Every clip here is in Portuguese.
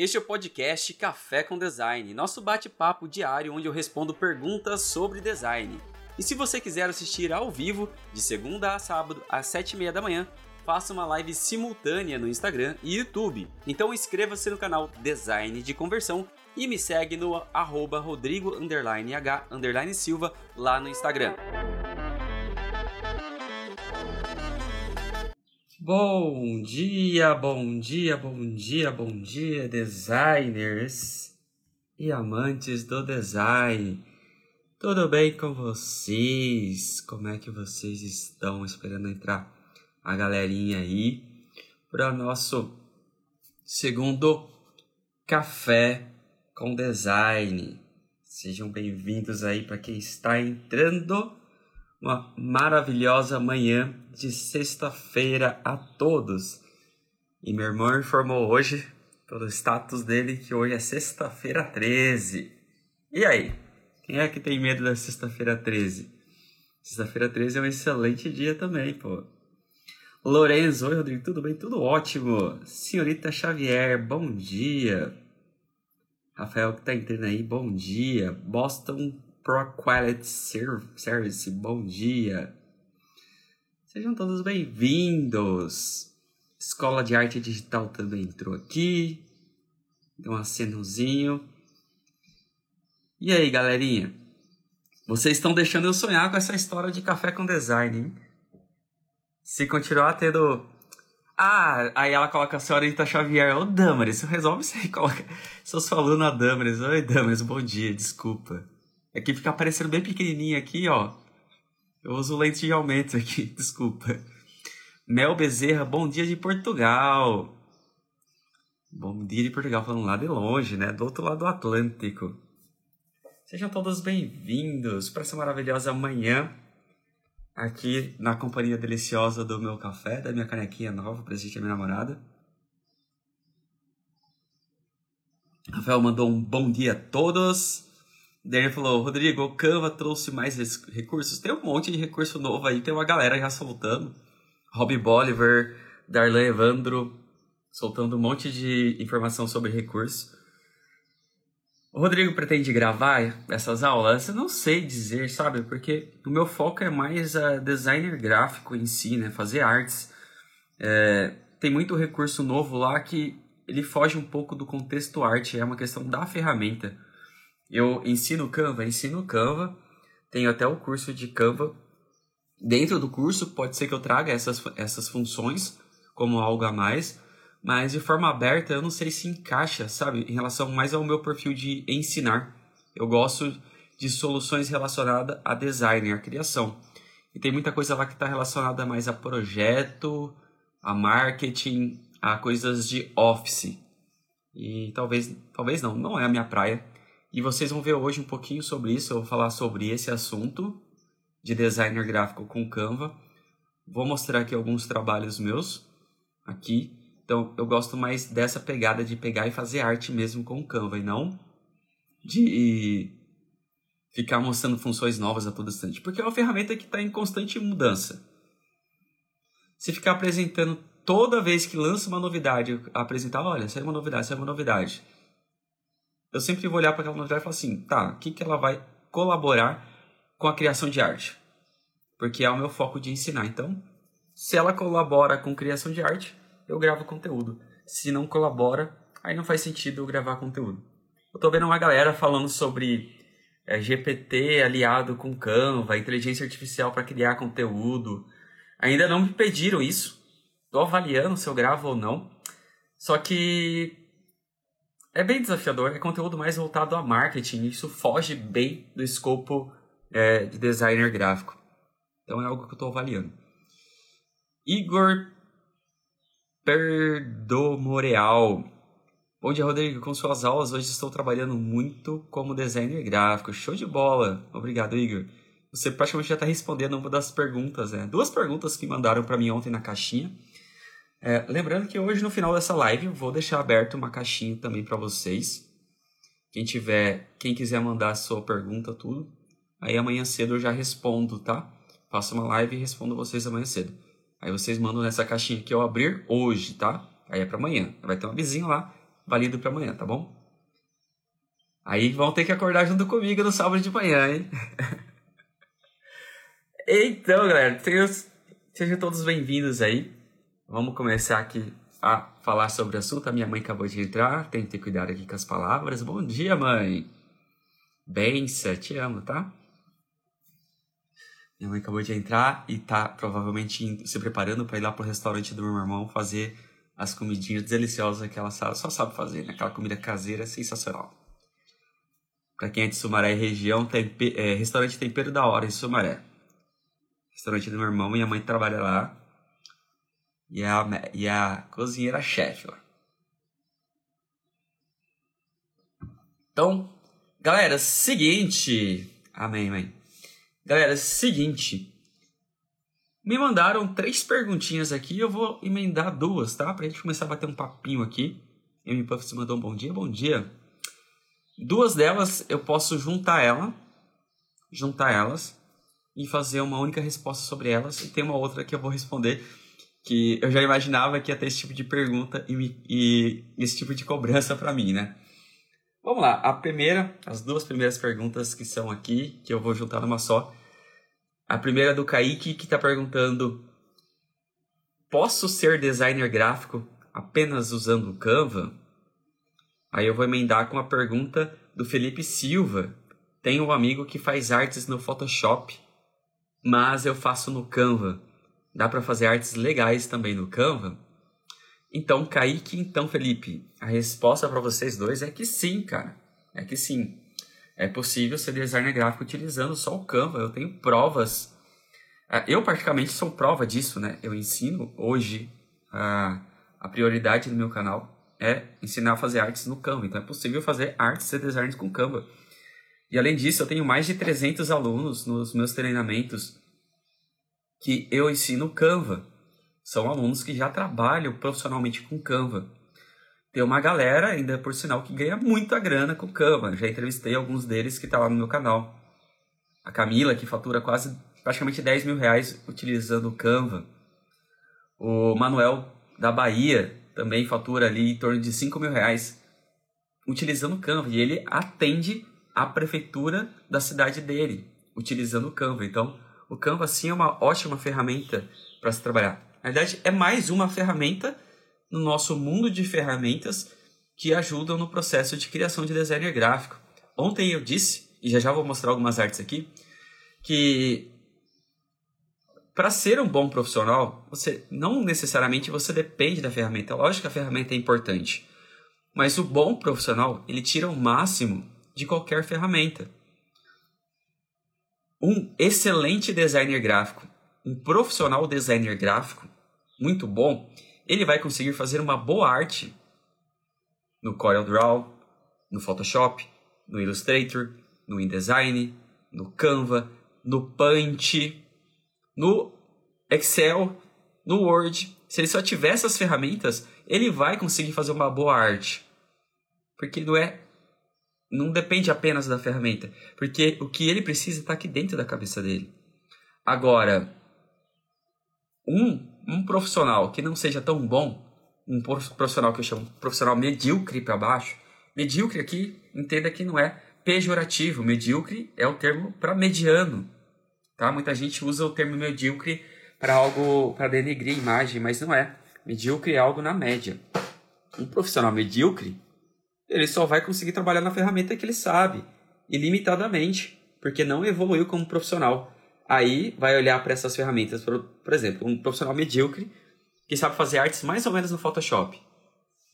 Este é o podcast Café com Design, nosso bate-papo diário onde eu respondo perguntas sobre design. E se você quiser assistir ao vivo, de segunda a sábado, às sete e meia da manhã, faça uma live simultânea no Instagram e YouTube. Então inscreva-se no canal Design de Conversão e me segue no arroba rodrigo h silva lá no Instagram. Bom dia, bom dia, bom dia, bom dia, designers e amantes do design. Tudo bem com vocês? Como é que vocês estão esperando entrar a galerinha aí para nosso segundo café com design? Sejam bem-vindos aí para quem está entrando uma maravilhosa manhã de sexta-feira a todos. E meu irmão informou hoje, pelo status dele, que hoje é sexta-feira 13. E aí? Quem é que tem medo da sexta-feira 13? Sexta-feira 13 é um excelente dia também, pô. Lorenzo, oi Rodrigo, tudo bem? Tudo ótimo. Senhorita Xavier, bom dia. Rafael que tá entrando aí, bom dia. Boston Pro Quality Service, bom dia. Sejam todos bem-vindos. Escola de Arte Digital também entrou aqui. Deu um acenozinho. E aí, galerinha? Vocês estão deixando eu sonhar com essa história de café com design, hein? Se continuar tendo. Ah, aí ela coloca a senhorita Xavier. Ô, Damaris, resolve isso aí. Coloca seus falando a Damaris. Oi, Damaris, bom dia, desculpa. É que fica aparecendo bem pequenininho aqui, ó. Eu uso lente de aumento aqui, desculpa. Mel Bezerra, bom dia de Portugal. Bom dia de Portugal, falando lá de longe, né? Do outro lado do Atlântico. Sejam todos bem-vindos para essa maravilhosa manhã aqui na companhia deliciosa do meu café, da minha canequinha nova, presente à minha namorada. Rafael mandou um bom dia a todos. Daí ele falou, Rodrigo, o Canva trouxe mais recursos? Tem um monte de recurso novo aí, tem uma galera já soltando. Robbie Bolivar, Darlan Evandro, soltando um monte de informação sobre recurso. O Rodrigo pretende gravar essas aulas? Eu não sei dizer, sabe? Porque o meu foco é mais a designer gráfico em si, né? Fazer artes. É, tem muito recurso novo lá que ele foge um pouco do contexto arte, é uma questão da ferramenta. Eu ensino Canva, ensino Canva, tenho até o curso de Canva. Dentro do curso, pode ser que eu traga essas, essas funções como algo a mais, mas de forma aberta eu não sei se encaixa, sabe, em relação mais ao meu perfil de ensinar. Eu gosto de soluções relacionadas a design, a criação. E tem muita coisa lá que está relacionada mais a projeto, a marketing, a coisas de office. E talvez, talvez não, não é a minha praia. E vocês vão ver hoje um pouquinho sobre isso. Eu vou falar sobre esse assunto de designer gráfico com Canva. Vou mostrar aqui alguns trabalhos meus aqui. Então, eu gosto mais dessa pegada de pegar e fazer arte mesmo com Canva e não de ficar mostrando funções novas a todo instante, porque é uma ferramenta que está em constante mudança. Se ficar apresentando toda vez que lança uma novidade, apresentar, olha, saiu uma novidade, saiu uma novidade eu sempre vou olhar para aquela novidade e falar assim, tá, o que, que ela vai colaborar com a criação de arte? Porque é o meu foco de ensinar. Então, se ela colabora com criação de arte, eu gravo conteúdo. Se não colabora, aí não faz sentido eu gravar conteúdo. Eu tô vendo uma galera falando sobre é, GPT aliado com Canva, inteligência artificial para criar conteúdo. Ainda não me pediram isso. Tô avaliando se eu gravo ou não. Só que é bem desafiador, é conteúdo mais voltado a marketing, isso foge bem do escopo é, de designer gráfico. Então é algo que eu estou avaliando. Igor Perdomoreal. Bom dia, Rodrigo. Com suas aulas, hoje estou trabalhando muito como designer gráfico. Show de bola. Obrigado, Igor. Você praticamente já está respondendo uma das perguntas, né? Duas perguntas que mandaram para mim ontem na caixinha. É, lembrando que hoje no final dessa live vou deixar aberto uma caixinha também para vocês. Quem tiver, quem quiser mandar sua pergunta, tudo, aí amanhã cedo eu já respondo, tá? Faço uma live e respondo vocês amanhã cedo. Aí vocês mandam nessa caixinha que eu abrir hoje, tá? Aí é para amanhã. Vai ter uma vizinha lá, válido para amanhã, tá bom? Aí vão ter que acordar junto comigo no sábado de manhã, hein? então, galera, sejam todos bem-vindos aí. Vamos começar aqui a falar sobre o assunto. A minha mãe acabou de entrar, tem que ter cuidado aqui com as palavras. Bom dia, mãe! Bença, te amo, tá? Minha mãe acabou de entrar e tá provavelmente se preparando para ir lá pro restaurante do meu irmão fazer as comidinhas deliciosas que ela só sabe fazer, né? Aquela comida caseira sensacional. Para quem é de Sumaré e região, é, restaurante Tempero da Hora em Sumaré. Restaurante do meu irmão, minha mãe trabalha lá. E a, e a cozinheira-chefe lá. Então, galera, seguinte. Amém, mãe. Galera, seguinte. Me mandaram três perguntinhas aqui, eu vou emendar duas, tá? Pra gente começar a bater um papinho aqui. M Puff se mandou um bom dia, bom dia. Duas delas eu posso juntar ela, juntar elas e fazer uma única resposta sobre elas. E tem uma outra que eu vou responder que eu já imaginava que ia ter esse tipo de pergunta e, e esse tipo de cobrança para mim, né? Vamos lá, a primeira, as duas primeiras perguntas que são aqui, que eu vou juntar numa só. A primeira é do Kaique, que está perguntando: Posso ser designer gráfico apenas usando o Canva? Aí eu vou emendar com a pergunta do Felipe Silva. Tenho um amigo que faz artes no Photoshop, mas eu faço no Canva. Dá para fazer artes legais também no Canva? Então, Kaique, então, Felipe, a resposta para vocês dois é que sim, cara. É que sim é possível ser designer gráfico utilizando só o Canva. Eu tenho provas. É, eu, praticamente, sou prova disso, né? Eu ensino hoje a, a prioridade do meu canal é ensinar a fazer artes no Canva. Então, é possível fazer artes e designs com Canva. E, além disso, eu tenho mais de 300 alunos nos meus treinamentos que eu ensino Canva. São alunos que já trabalham profissionalmente com Canva. Tem uma galera, ainda por sinal, que ganha muita grana com Canva. Já entrevistei alguns deles que tá lá no meu canal. A Camila, que fatura quase, praticamente 10 mil reais utilizando o Canva. O Manuel, da Bahia, também fatura ali em torno de 5 mil reais utilizando o Canva. E ele atende a prefeitura da cidade dele, utilizando o Canva. Então, o Canva, sim, é uma ótima ferramenta para se trabalhar. Na verdade, é mais uma ferramenta no nosso mundo de ferramentas que ajudam no processo de criação de designer gráfico. Ontem eu disse, e já já vou mostrar algumas artes aqui, que para ser um bom profissional, você não necessariamente você depende da ferramenta. Lógico que a ferramenta é importante, mas o bom profissional, ele tira o máximo de qualquer ferramenta. Um excelente designer gráfico, um profissional designer gráfico muito bom, ele vai conseguir fazer uma boa arte no CorelDRAW, no Photoshop, no Illustrator, no InDesign, no Canva, no Paint, no Excel, no Word. Se ele só tiver essas ferramentas, ele vai conseguir fazer uma boa arte. Porque não é não depende apenas da ferramenta, porque o que ele precisa está aqui dentro da cabeça dele. Agora, um um profissional que não seja tão bom, um profissional que eu chamo profissional medíocre para baixo, medíocre aqui, entenda que não é pejorativo, medíocre é o termo para mediano, tá? Muita gente usa o termo medíocre para algo para denegrir a imagem, mas não é. Medíocre é algo na média. Um profissional medíocre, ele só vai conseguir trabalhar na ferramenta que ele sabe, ilimitadamente, porque não evoluiu como profissional. Aí vai olhar para essas ferramentas, por, por exemplo, um profissional medíocre que sabe fazer artes mais ou menos no Photoshop.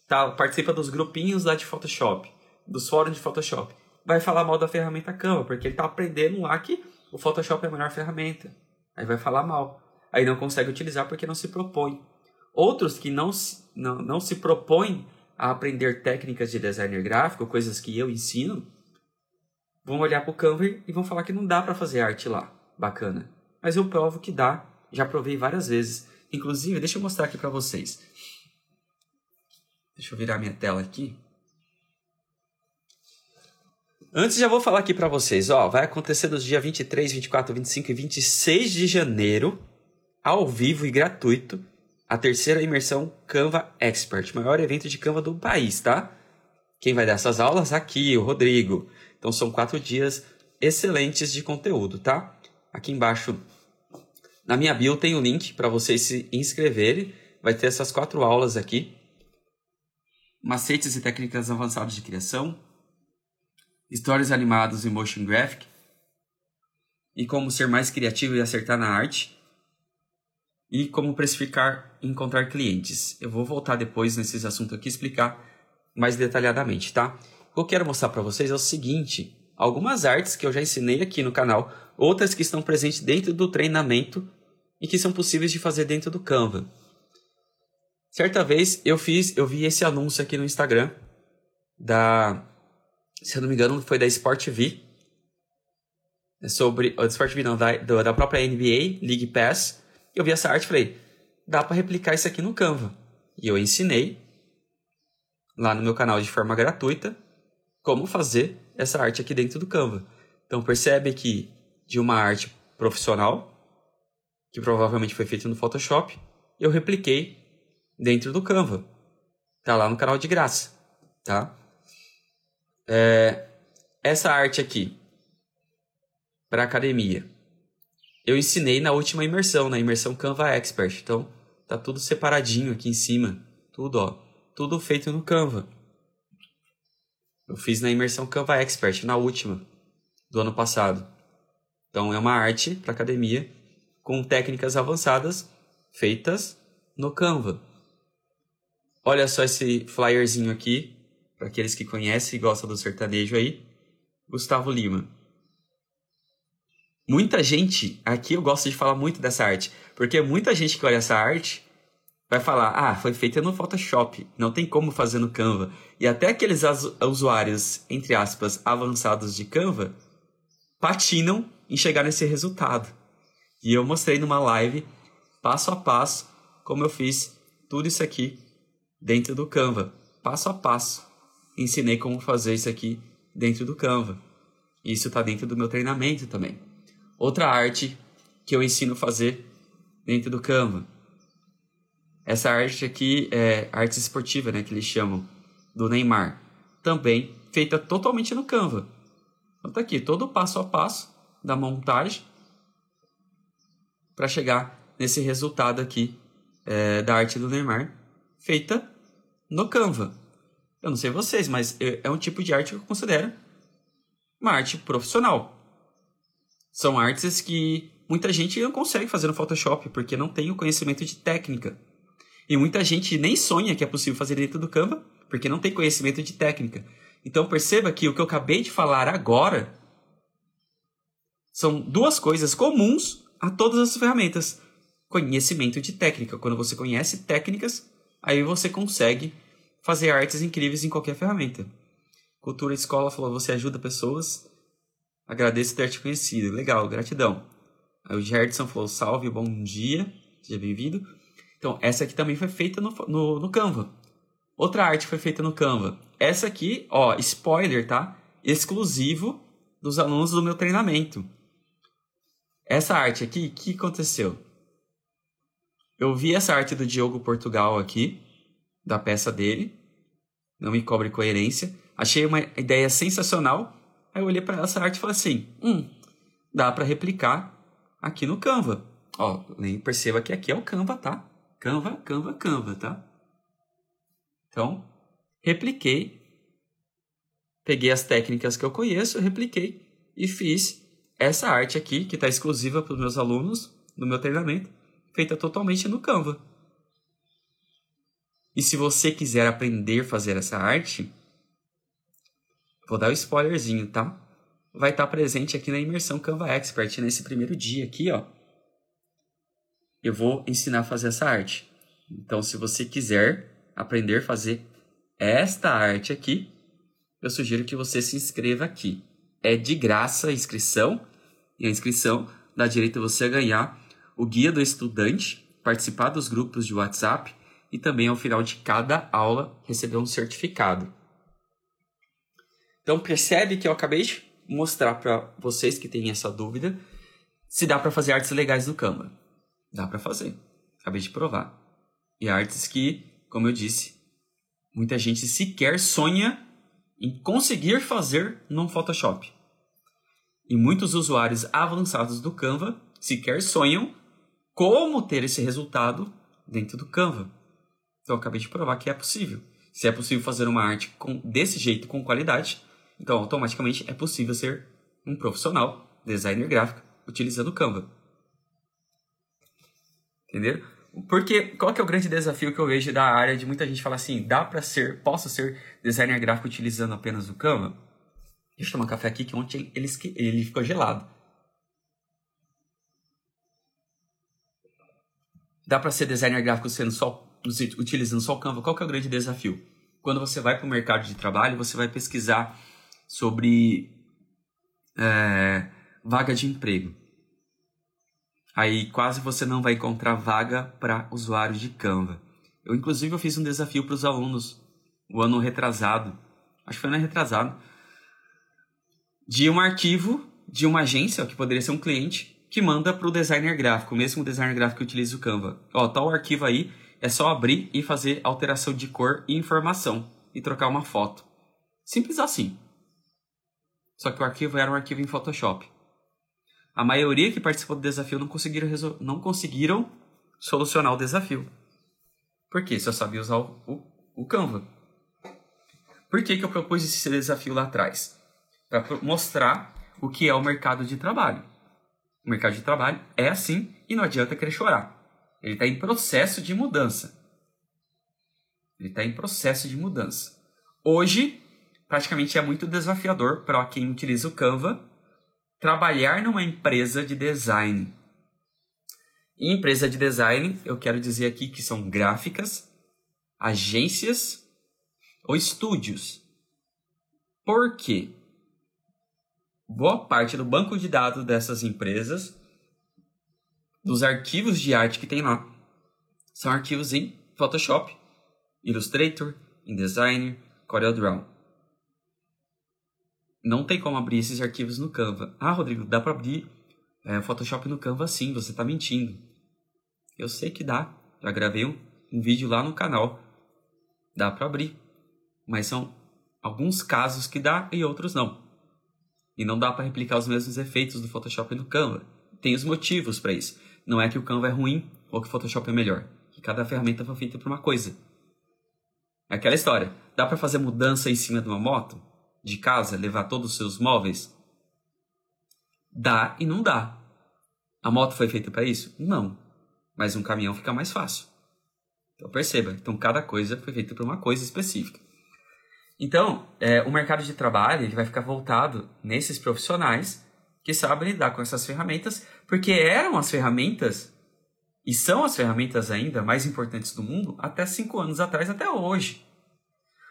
Tá, participa dos grupinhos lá de Photoshop, dos fóruns de Photoshop. Vai falar mal da ferramenta Canva, porque ele está aprendendo lá que o Photoshop é a melhor ferramenta. Aí vai falar mal. Aí não consegue utilizar porque não se propõe. Outros que não, não, não se propõem a aprender técnicas de designer gráfico, coisas que eu ensino, vão olhar para o Canva e vão falar que não dá para fazer arte lá bacana. Mas eu provo que dá, já provei várias vezes. Inclusive, deixa eu mostrar aqui para vocês. Deixa eu virar minha tela aqui. Antes já vou falar aqui para vocês, ó, vai acontecer nos dias 23, 24, 25 e 26 de janeiro, ao vivo e gratuito, a terceira imersão Canva Expert, maior evento de Canva do país, tá? Quem vai dar essas aulas? Aqui, o Rodrigo. Então são quatro dias excelentes de conteúdo, tá? Aqui embaixo na minha bio tem o um link para vocês se inscreverem. Vai ter essas quatro aulas aqui. Macetes e técnicas avançadas de criação, histórias animadas e motion graphic, e como ser mais criativo e acertar na arte, e como precificar e encontrar clientes. Eu vou voltar depois nesses assuntos aqui explicar mais detalhadamente, tá? O que eu quero mostrar para vocês é o seguinte: algumas artes que eu já ensinei aqui no canal, outras que estão presentes dentro do treinamento e que são possíveis de fazer dentro do Canva. Certa vez eu fiz, eu vi esse anúncio aqui no Instagram da, se eu não me engano, foi da Sport V, é sobre, Sport V não, da, da própria NBA, League Pass. Eu vi essa arte e falei, dá para replicar isso aqui no Canva. E eu ensinei lá no meu canal de forma gratuita como fazer essa arte aqui dentro do Canva. Então percebe que de uma arte profissional, que provavelmente foi feita no Photoshop, eu repliquei dentro do Canva. Tá lá no canal de graça, tá? É, essa arte aqui para academia, eu ensinei na última imersão, na imersão Canva Expert. Então tá tudo separadinho aqui em cima, tudo ó, tudo feito no Canva. Eu fiz na imersão Canva Expert, na última, do ano passado. Então é uma arte para academia com técnicas avançadas feitas no Canva. Olha só esse flyerzinho aqui, para aqueles que conhecem e gostam do sertanejo aí. Gustavo Lima. Muita gente, aqui eu gosto de falar muito dessa arte, porque muita gente que olha essa arte vai falar: ah, foi feita no Photoshop, não tem como fazer no Canva. E até aqueles usuários, entre aspas, avançados de Canva, patinam em chegar nesse resultado. E eu mostrei numa live, passo a passo, como eu fiz tudo isso aqui dentro do Canva, passo a passo. Ensinei como fazer isso aqui dentro do Canva. Isso está dentro do meu treinamento também. Outra arte que eu ensino a fazer dentro do Canva essa arte aqui é arte esportiva, né, que eles chamam, do Neymar. Também feita totalmente no Canva. Então tá aqui, todo o passo a passo da montagem para chegar nesse resultado aqui é, da arte do Neymar, feita no Canva. Eu não sei vocês, mas é um tipo de arte que eu considero uma arte profissional. São artes que muita gente não consegue fazer no Photoshop porque não tem o conhecimento de técnica. E muita gente nem sonha que é possível fazer dentro do Canva, porque não tem conhecimento de técnica. Então perceba que o que eu acabei de falar agora são duas coisas comuns a todas as ferramentas. Conhecimento de técnica. Quando você conhece técnicas, aí você consegue fazer artes incríveis em qualquer ferramenta. Cultura Escola falou: você ajuda pessoas. Agradeço ter te conhecido. Legal, gratidão. Aí o Gerdson falou: salve, bom dia, seja bem-vindo. Então, essa aqui também foi feita no, no, no Canva. Outra arte foi feita no Canva. Essa aqui, ó, spoiler, tá? Exclusivo dos alunos do meu treinamento. Essa arte aqui, o que aconteceu? Eu vi essa arte do Diogo Portugal aqui, da peça dele. Não me cobre coerência. Achei uma ideia sensacional. Aí eu olhei para essa arte e falei assim: hum, dá para replicar aqui no Canva. Ó, perceba que aqui é o Canva, tá? Canva, Canva, Canva, tá? Então, repliquei, peguei as técnicas que eu conheço, repliquei e fiz essa arte aqui, que está exclusiva para os meus alunos no meu treinamento, feita totalmente no Canva. E se você quiser aprender a fazer essa arte, vou dar o um spoilerzinho, tá? Vai estar tá presente aqui na imersão Canva Expert nesse primeiro dia aqui, ó eu vou ensinar a fazer essa arte. Então, se você quiser aprender a fazer esta arte aqui, eu sugiro que você se inscreva aqui. É de graça a inscrição, e a inscrição dá direito a você ganhar o guia do estudante, participar dos grupos de WhatsApp e também ao final de cada aula receber um certificado. Então percebe que eu acabei de mostrar para vocês que têm essa dúvida se dá para fazer artes legais no Canva. Dá para fazer. Acabei de provar. E artes que, como eu disse, muita gente sequer sonha em conseguir fazer no Photoshop. E muitos usuários avançados do Canva sequer sonham como ter esse resultado dentro do Canva. Então acabei de provar que é possível. Se é possível fazer uma arte com, desse jeito, com qualidade, então automaticamente é possível ser um profissional, designer gráfico, utilizando o Canva. Entendeu? Porque qual que é o grande desafio que eu vejo da área de muita gente falar assim, dá para ser, posso ser designer gráfico utilizando apenas o Canva? Deixa eu tomar café aqui que ontem ele, ele ficou gelado. Dá para ser designer gráfico sendo só utilizando só o Canva? Qual que é o grande desafio? Quando você vai para o mercado de trabalho, você vai pesquisar sobre é, vaga de emprego. Aí quase você não vai encontrar vaga para usuário de Canva. Eu inclusive eu fiz um desafio para os alunos o ano retrasado, acho que foi ano retrasado, de um arquivo de uma agência, que poderia ser um cliente, que manda para o designer gráfico, o mesmo designer gráfico que utiliza o Canva. Ó, tá o arquivo aí, é só abrir e fazer alteração de cor e informação e trocar uma foto. Simples assim. Só que o arquivo era um arquivo em Photoshop. A maioria que participou do desafio não conseguiram, não conseguiram solucionar o desafio. Por quê? Se eu sabia usar o, o, o Canva. Por que, que eu propus esse desafio lá atrás? Para mostrar o que é o mercado de trabalho. O mercado de trabalho é assim e não adianta querer chorar. Ele está em processo de mudança. Ele está em processo de mudança. Hoje, praticamente é muito desafiador para quem utiliza o Canva trabalhar numa empresa de design. E empresa de design, eu quero dizer aqui que são gráficas, agências ou estúdios. Por quê? Boa parte do banco de dados dessas empresas, dos arquivos de arte que tem lá, são arquivos em Photoshop, Illustrator, InDesign, CorelDRAW não tem como abrir esses arquivos no Canva. Ah, Rodrigo, dá para abrir é, Photoshop no Canva sim, você está mentindo. Eu sei que dá. Já gravei um, um vídeo lá no canal. Dá para abrir. Mas são alguns casos que dá e outros não. E não dá para replicar os mesmos efeitos do Photoshop no Canva. Tem os motivos para isso. Não é que o Canva é ruim ou que o Photoshop é melhor. Que cada ferramenta foi feita para uma coisa. É aquela história. Dá para fazer mudança em cima de uma moto? De casa, levar todos os seus móveis? Dá e não dá. A moto foi feita para isso? Não. Mas um caminhão fica mais fácil. Então perceba, então cada coisa foi feita para uma coisa específica. Então, é, o mercado de trabalho ele vai ficar voltado nesses profissionais que sabem lidar com essas ferramentas, porque eram as ferramentas e são as ferramentas ainda mais importantes do mundo até cinco anos atrás, até hoje.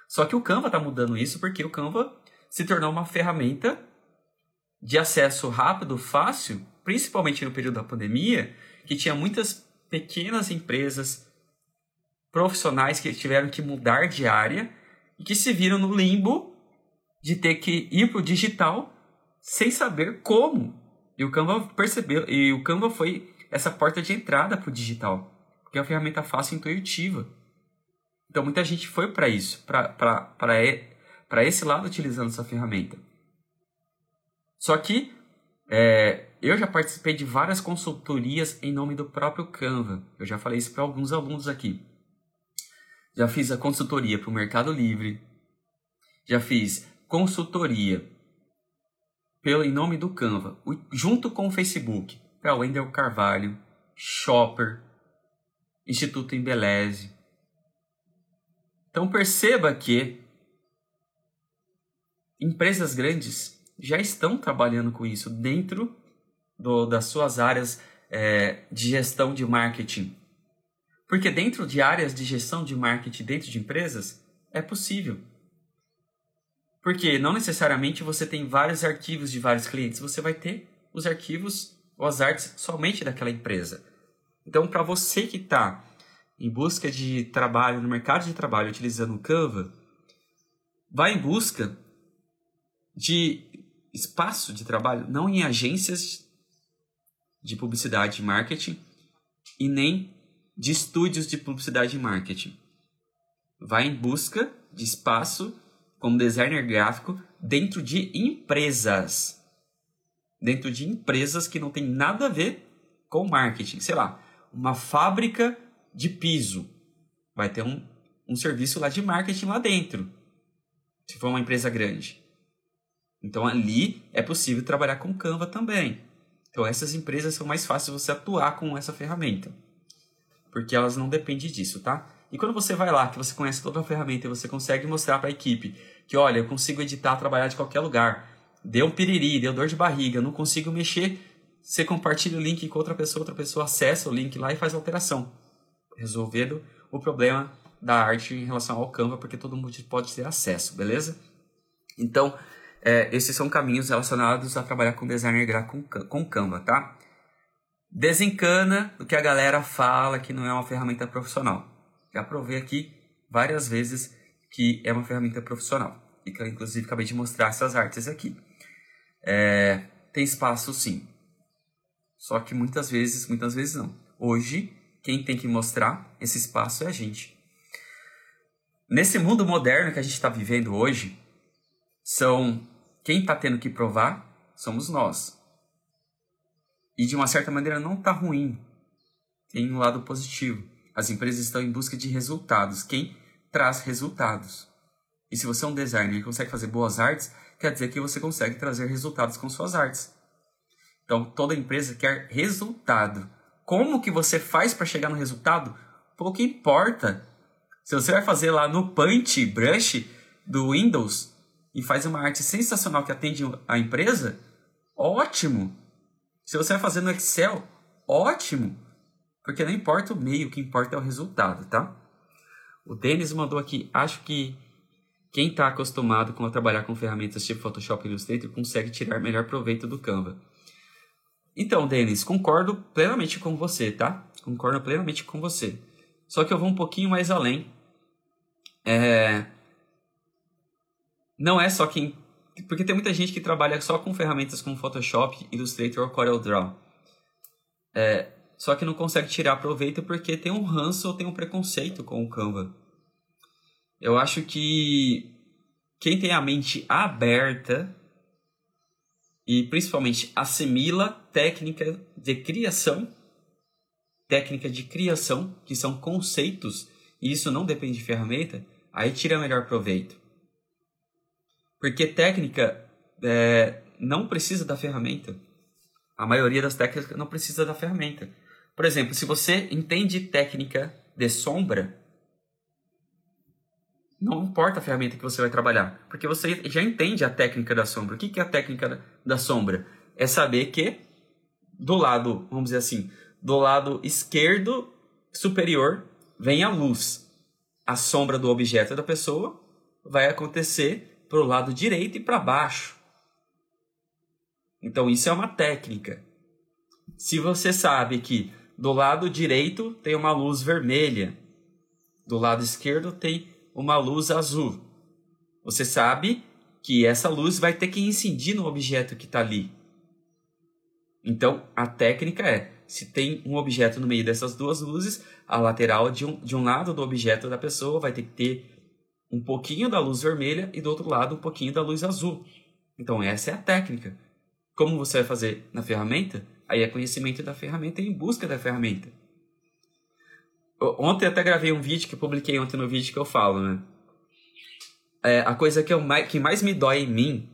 Só que o Canva está mudando isso porque o Canva se tornou uma ferramenta de acesso rápido, fácil, principalmente no período da pandemia, que tinha muitas pequenas empresas profissionais que tiveram que mudar de área e que se viram no limbo de ter que ir para o digital sem saber como. E o Canva percebeu, e o Canva foi essa porta de entrada para o digital, porque é uma ferramenta fácil e intuitiva. Então muita gente foi para isso, para esse lado utilizando essa ferramenta. Só que é, eu já participei de várias consultorias em nome do próprio Canva. Eu já falei isso para alguns alunos aqui. Já fiz a consultoria para o Mercado Livre. Já fiz consultoria pelo em nome do Canva, junto com o Facebook, para Wendel Carvalho, Shopper, Instituto Embeleze. Então perceba que empresas grandes já estão trabalhando com isso dentro do, das suas áreas é, de gestão de marketing. Porque dentro de áreas de gestão de marketing dentro de empresas é possível. Porque não necessariamente você tem vários arquivos de vários clientes, você vai ter os arquivos ou as artes somente daquela empresa. Então, para você que está em busca de trabalho no mercado de trabalho utilizando o Canva, vá em busca de espaço de trabalho, não em agências de publicidade e marketing e nem de estúdios de publicidade e marketing. Vai em busca de espaço como designer gráfico dentro de empresas. Dentro de empresas que não tem nada a ver com marketing. Sei lá, uma fábrica de piso. Vai ter um, um serviço lá de marketing lá dentro. Se for uma empresa grande. Então ali é possível trabalhar com Canva também. Então essas empresas são mais fáceis você atuar com essa ferramenta. Porque elas não dependem disso, tá? E quando você vai lá, que você conhece toda a ferramenta e você consegue mostrar para a equipe que, olha, eu consigo editar, trabalhar de qualquer lugar, deu um piriri, deu dor de barriga, não consigo mexer, você compartilha o link com outra pessoa, outra pessoa acessa o link lá e faz alteração, resolvendo o problema da arte em relação ao Canva, porque todo mundo pode ter acesso, beleza? Então, é, esses são caminhos relacionados a trabalhar com designer gráfico com, com Canva, tá? Desencana do que a galera fala que não é uma ferramenta profissional. Já provei aqui várias vezes que é uma ferramenta profissional. E que eu, inclusive, acabei de mostrar essas artes aqui. É, tem espaço, sim. Só que muitas vezes, muitas vezes não. Hoje, quem tem que mostrar esse espaço é a gente. Nesse mundo moderno que a gente está vivendo hoje, são quem está tendo que provar somos nós. E de uma certa maneira não está ruim. Tem um lado positivo. As empresas estão em busca de resultados. Quem traz resultados. E se você é um designer e consegue fazer boas artes, quer dizer que você consegue trazer resultados com suas artes. Então, toda empresa quer resultado. Como que você faz para chegar no resultado? Pouco importa. Se você vai fazer lá no Paint Brush do Windows e faz uma arte sensacional que atende a empresa, ótimo. Se você vai fazer no Excel, ótimo. Porque não importa o meio, o que importa é o resultado, tá? O Denis mandou aqui, acho que quem está acostumado com a trabalhar com ferramentas tipo Photoshop e Illustrator consegue tirar melhor proveito do Canva. Então, Denis, concordo plenamente com você, tá? Concordo plenamente com você. Só que eu vou um pouquinho mais além. É... Não é só quem. Porque tem muita gente que trabalha só com ferramentas como Photoshop, Illustrator ou CorelDRAW. É... Só que não consegue tirar proveito porque tem um ranço ou tem um preconceito com o Canva. Eu acho que quem tem a mente aberta e principalmente assimila técnica de criação, técnica de criação, que são conceitos, e isso não depende de ferramenta, aí tira melhor proveito. Porque técnica é, não precisa da ferramenta. A maioria das técnicas não precisa da ferramenta. Por exemplo, se você entende técnica de sombra, não importa a ferramenta que você vai trabalhar, porque você já entende a técnica da sombra. O que é a técnica da sombra? É saber que do lado, vamos dizer assim, do lado esquerdo superior vem a luz. A sombra do objeto da pessoa vai acontecer para o lado direito e para baixo. Então isso é uma técnica. Se você sabe que do lado direito tem uma luz vermelha. Do lado esquerdo tem uma luz azul. Você sabe que essa luz vai ter que incidir no objeto que está ali. Então, a técnica é: se tem um objeto no meio dessas duas luzes, a lateral de um, de um lado do objeto da pessoa vai ter que ter um pouquinho da luz vermelha e do outro lado um pouquinho da luz azul. Então, essa é a técnica. Como você vai fazer na ferramenta? Aí é conhecimento da ferramenta e em busca da ferramenta. Ontem até gravei um vídeo que publiquei ontem no vídeo que eu falo, né? É, a coisa que, eu mais, que mais me dói em mim,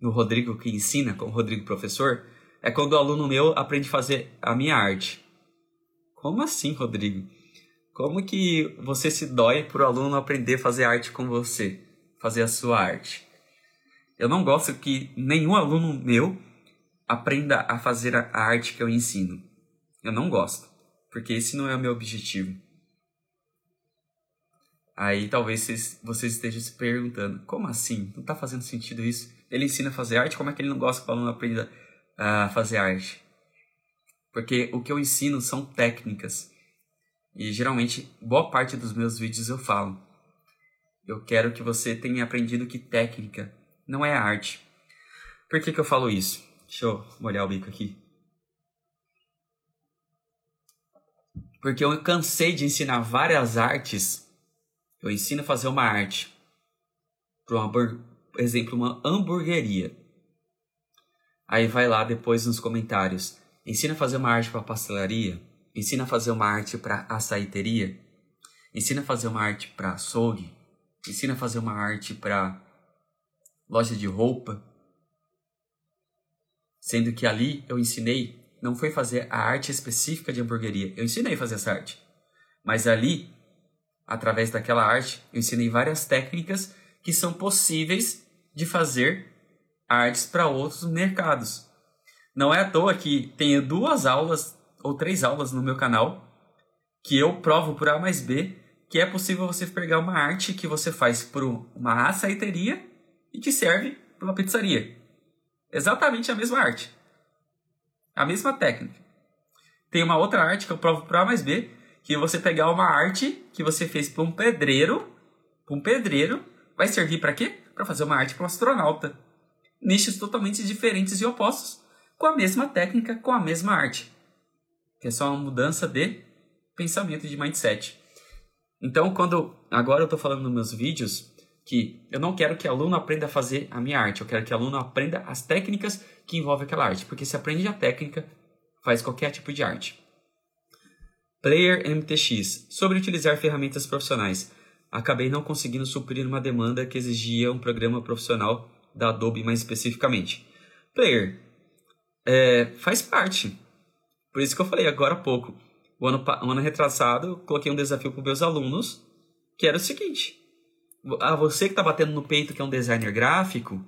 no Rodrigo que ensina, como Rodrigo professor, é quando o aluno meu aprende a fazer a minha arte. Como assim, Rodrigo? Como que você se dói por o aluno aprender a fazer arte com você? Fazer a sua arte? Eu não gosto que nenhum aluno meu aprenda a fazer a arte que eu ensino. Eu não gosto, porque esse não é o meu objetivo. Aí talvez vocês, vocês estejam se perguntando: como assim? Não está fazendo sentido isso? Ele ensina a fazer arte, como é que ele não gosta que o aluno aprenda a fazer arte? Porque o que eu ensino são técnicas. E geralmente, boa parte dos meus vídeos eu falo. Eu quero que você tenha aprendido que técnica não é arte. Por que, que eu falo isso? Deixa eu molhar o bico aqui. Porque eu cansei de ensinar várias artes. Eu ensino a fazer uma arte. para uma, por exemplo, uma hamburgueria. Aí vai lá depois nos comentários. Ensina a fazer uma arte para pastelaria. Ensina a fazer uma arte para açaiteria. Ensina a fazer uma arte para açougue. Ensina a fazer uma arte para loja de roupa. Sendo que ali eu ensinei, não foi fazer a arte específica de hamburgueria. Eu ensinei a fazer essa arte. Mas ali, através daquela arte, eu ensinei várias técnicas que são possíveis de fazer artes para outros mercados. Não é à toa que tenho duas aulas ou três aulas no meu canal que eu provo por A mais B que é possível você pegar uma arte que você faz por uma açaiteria e que serve para uma pizzaria. Exatamente a mesma arte. A mesma técnica. Tem uma outra arte que eu provo por A mais B, que você pegar uma arte que você fez para um pedreiro, para um pedreiro, vai servir para quê? Para fazer uma arte para um astronauta nichos totalmente diferentes e opostos, com a mesma técnica, com a mesma arte. Que é só uma mudança de pensamento de mindset. Então, quando agora eu estou falando nos meus vídeos que eu não quero que aluno aprenda a fazer a minha arte, eu quero que aluno aprenda as técnicas que envolvem aquela arte, porque se aprende a técnica, faz qualquer tipo de arte. Player MTX. Sobre utilizar ferramentas profissionais. Acabei não conseguindo suprir uma demanda que exigia um programa profissional da Adobe mais especificamente. Player, é, faz parte. Por isso que eu falei agora há pouco. O ano, ano retrasado, eu coloquei um desafio para meus alunos, que era o seguinte. A você que está batendo no peito que é um designer gráfico,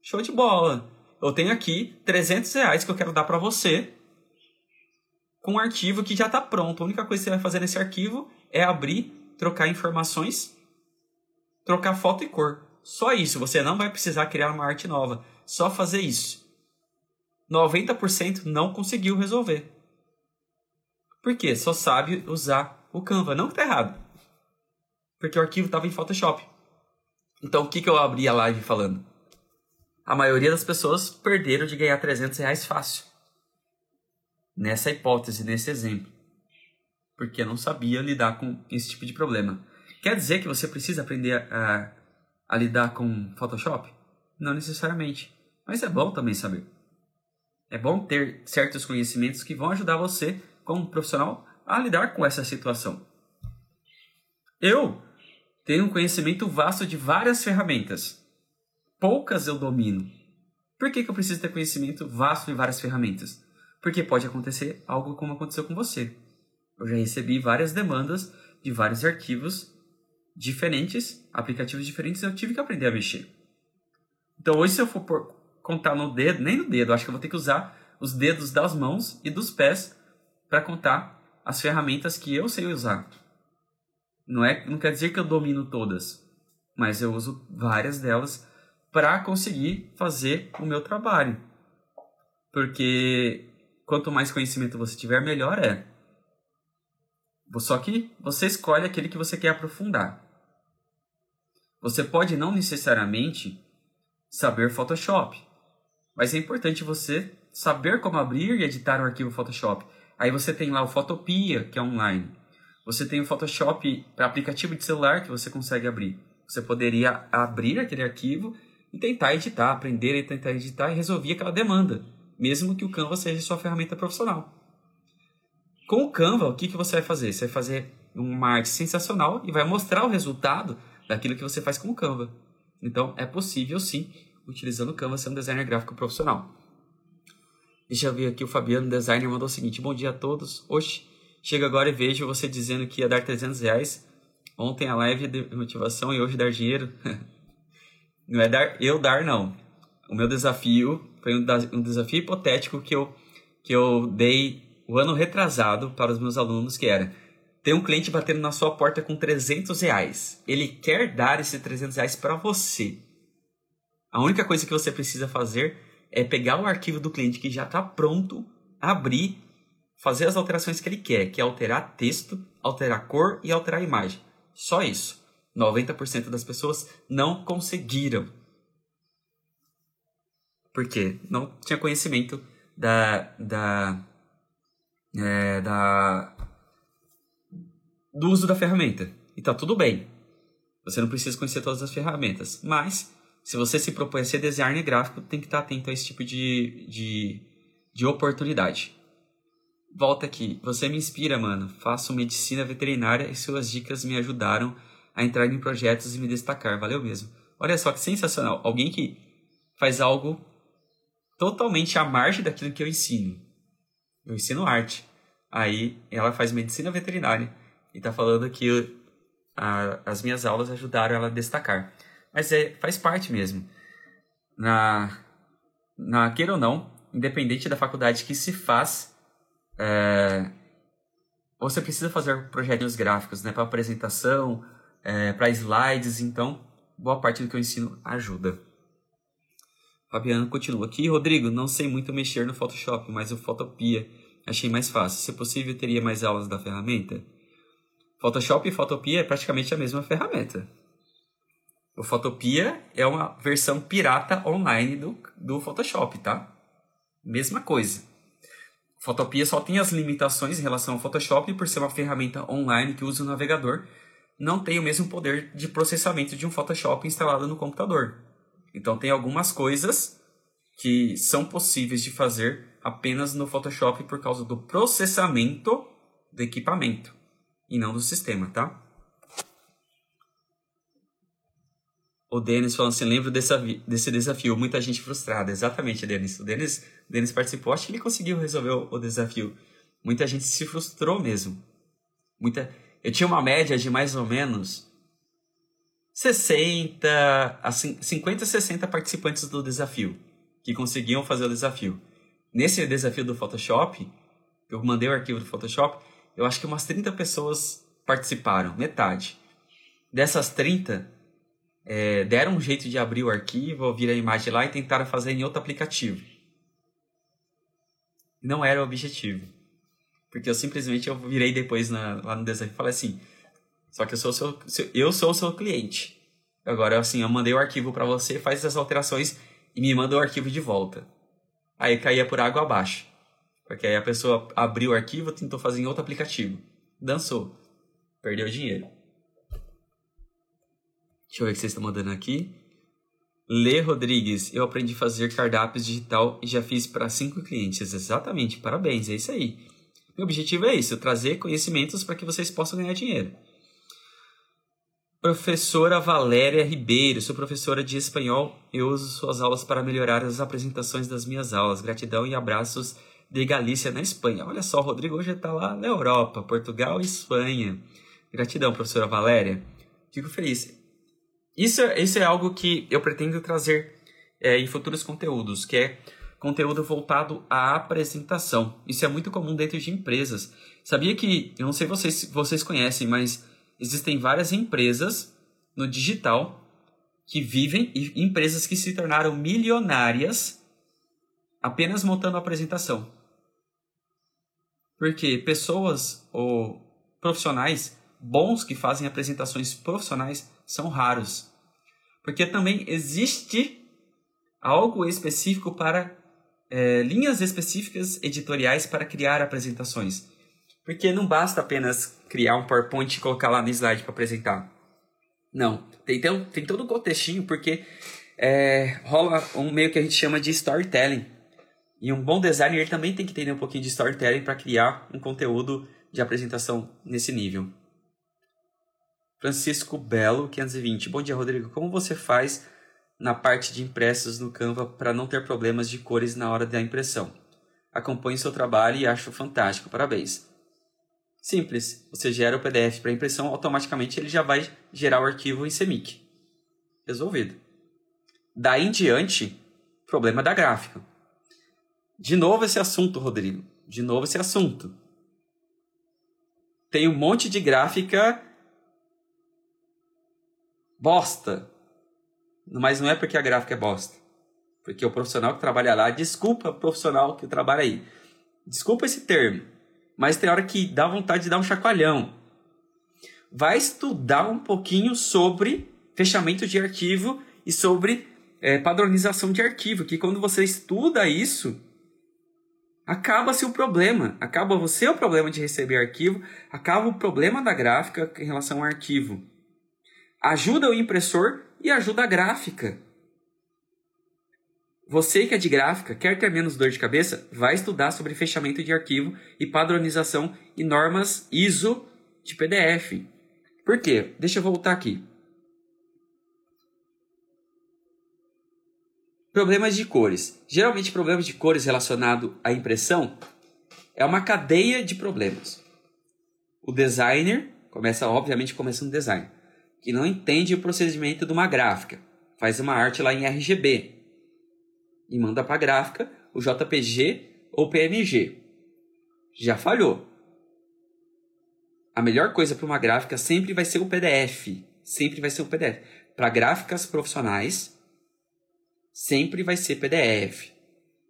show de bola. Eu tenho aqui 300 reais que eu quero dar para você com um arquivo que já está pronto. A única coisa que você vai fazer nesse arquivo é abrir, trocar informações, trocar foto e cor. Só isso, você não vai precisar criar uma arte nova. Só fazer isso. 90% não conseguiu resolver. Por quê? Só sabe usar o Canva. Não que tá errado. Porque o arquivo estava em Photoshop. Então, o que, que eu abri a live falando? A maioria das pessoas perderam de ganhar 300 reais fácil. Nessa hipótese, nesse exemplo. Porque não sabia lidar com esse tipo de problema. Quer dizer que você precisa aprender a a lidar com Photoshop? Não necessariamente, mas é bom também saber. É bom ter certos conhecimentos que vão ajudar você, como profissional, a lidar com essa situação. Eu tenho um conhecimento vasto de várias ferramentas. Poucas eu domino. Por que, que eu preciso ter conhecimento vasto de várias ferramentas? Porque pode acontecer algo como aconteceu com você. Eu já recebi várias demandas de vários arquivos diferentes, aplicativos diferentes, eu tive que aprender a mexer. Então hoje se eu for por, contar no dedo, nem no dedo, acho que eu vou ter que usar os dedos das mãos e dos pés para contar as ferramentas que eu sei usar. Não é, não quer dizer que eu domino todas, mas eu uso várias delas para conseguir fazer o meu trabalho. Porque quanto mais conhecimento você tiver, melhor é. Só que você escolhe aquele que você quer aprofundar. Você pode não necessariamente saber Photoshop, mas é importante você saber como abrir e editar um arquivo Photoshop. Aí você tem lá o Photopia, que é online. Você tem o Photoshop para aplicativo de celular que você consegue abrir. Você poderia abrir aquele arquivo e tentar editar, aprender e tentar editar e resolver aquela demanda, mesmo que o Canva seja sua ferramenta profissional. Com o Canva, o que, que você vai fazer? Você vai fazer uma arte sensacional e vai mostrar o resultado daquilo que você faz com o Canva. Então, é possível sim, utilizando o Canva, ser um designer gráfico profissional. Deixa eu ver aqui, o Fabiano, designer, mandou o seguinte: Bom dia a todos. Oxe, chega agora e vejo você dizendo que ia dar 300 reais. Ontem a live de motivação e hoje dar dinheiro. não é dar eu dar, não. O meu desafio foi um, um desafio hipotético que eu, que eu dei o ano retrasado para os meus alunos, que era tem um cliente batendo na sua porta com 300 reais. Ele quer dar esses 300 reais para você. A única coisa que você precisa fazer é pegar o arquivo do cliente que já está pronto, abrir, fazer as alterações que ele quer, que é alterar texto, alterar cor e alterar imagem. Só isso. 90% das pessoas não conseguiram. Por quê? Não tinha conhecimento da, da, é, da do uso da ferramenta. E tá tudo bem. Você não precisa conhecer todas as ferramentas. Mas, se você se propõe a ser designer gráfico, tem que estar atento a esse tipo de, de, de oportunidade. Volta aqui. Você me inspira, mano. Faço medicina veterinária e suas dicas me ajudaram a entrar em projetos e me destacar. Valeu mesmo. Olha só que sensacional. Alguém que faz algo totalmente à margem daquilo que eu ensino. Eu ensino arte. Aí ela faz medicina veterinária e tá falando que a, as minhas aulas ajudaram ela a destacar. Mas é, faz parte mesmo. Na, na queira ou não, independente da faculdade que se faz, é, você precisa fazer projetos gráficos, né, para apresentação, é, para slides, então boa parte do que eu ensino ajuda. Fabiano continua aqui. Rodrigo, não sei muito mexer no Photoshop, mas o Photopia achei mais fácil. Se possível, teria mais aulas da ferramenta? Photoshop e Photopia é praticamente a mesma ferramenta. O Photopia é uma versão pirata online do, do Photoshop, tá? Mesma coisa. Photopia só tem as limitações em relação ao Photoshop por ser uma ferramenta online que usa o navegador, não tem o mesmo poder de processamento de um Photoshop instalado no computador. Então tem algumas coisas que são possíveis de fazer apenas no Photoshop por causa do processamento do equipamento e não do sistema, tá? O Denis falando assim, lembro desse, desse desafio, muita gente frustrada. Exatamente, Denis. O Denis, Denis participou, acho que ele conseguiu resolver o, o desafio. Muita gente se frustrou mesmo. Muita... Eu tinha uma média de mais ou menos 60, assim, 50, 60 participantes do desafio que conseguiam fazer o desafio. Nesse desafio do Photoshop, eu mandei o arquivo do Photoshop, eu acho que umas 30 pessoas participaram, metade. Dessas 30, é, deram um jeito de abrir o arquivo, ouvir a imagem lá e tentaram fazer em outro aplicativo. Não era o objetivo. Porque eu simplesmente eu virei depois na, lá no desafio e falei assim, só que eu sou, seu, eu sou o seu cliente. Agora, assim, eu mandei o arquivo para você, faz as alterações e me manda o arquivo de volta. Aí caía por água abaixo. Porque aí a pessoa abriu o arquivo, tentou fazer em outro aplicativo. Dançou. Perdeu dinheiro. Deixa eu ver o que vocês estão mandando aqui. Lê Rodrigues, eu aprendi a fazer cardápios digital e já fiz para cinco clientes. Exatamente, parabéns, é isso aí. Meu objetivo é isso, trazer conhecimentos para que vocês possam ganhar dinheiro. Professora Valéria Ribeiro, sou professora de espanhol. Eu uso suas aulas para melhorar as apresentações das minhas aulas. Gratidão e abraços de Galícia, na Espanha. Olha só, o Rodrigo hoje está lá na Europa, Portugal e Espanha. Gratidão, professora Valéria. Fico feliz. Isso, isso é algo que eu pretendo trazer é, em futuros conteúdos, que é conteúdo voltado à apresentação. Isso é muito comum dentro de empresas. Sabia que, eu não sei se vocês, vocês conhecem, mas existem várias empresas no digital que vivem e empresas que se tornaram milionárias apenas montando a apresentação. Porque pessoas ou profissionais bons que fazem apresentações profissionais são raros. Porque também existe algo específico para é, linhas específicas editoriais para criar apresentações. Porque não basta apenas criar um PowerPoint e colocar lá no slide para apresentar. Não, tem, tem, tem todo um contextinho, porque é, rola um meio que a gente chama de storytelling. E um bom designer também tem que entender um pouquinho de storytelling para criar um conteúdo de apresentação nesse nível. Francisco Belo, 520. Bom dia, Rodrigo. Como você faz na parte de impressos no Canva para não ter problemas de cores na hora da impressão? Acompanho seu trabalho e acho fantástico. Parabéns. Simples. Você gera o PDF para impressão, automaticamente ele já vai gerar o arquivo em CMYK. Resolvido. Daí em diante, problema da gráfica. De novo esse assunto, Rodrigo. De novo esse assunto. Tem um monte de gráfica bosta. Mas não é porque a gráfica é bosta. Porque o profissional que trabalha lá, desculpa profissional que trabalha aí. Desculpa esse termo mas tem hora que dá vontade de dar um chacoalhão. Vai estudar um pouquinho sobre fechamento de arquivo e sobre é, padronização de arquivo, que quando você estuda isso, acaba-se o problema. Acaba você o problema de receber arquivo, acaba o problema da gráfica em relação ao arquivo. Ajuda o impressor e ajuda a gráfica. Você que é de gráfica, quer ter menos dor de cabeça, vai estudar sobre fechamento de arquivo e padronização e normas ISO de PDF. Por quê? Deixa eu voltar aqui. Problemas de cores. Geralmente, problemas de cores relacionados à impressão é uma cadeia de problemas. O designer começa, obviamente, começa no design, que não entende o procedimento de uma gráfica, faz uma arte lá em RGB e manda para a gráfica o JPG ou PNG. Já falhou. A melhor coisa para uma gráfica sempre vai ser o PDF. Sempre vai ser o PDF. Para gráficas profissionais, sempre vai ser PDF.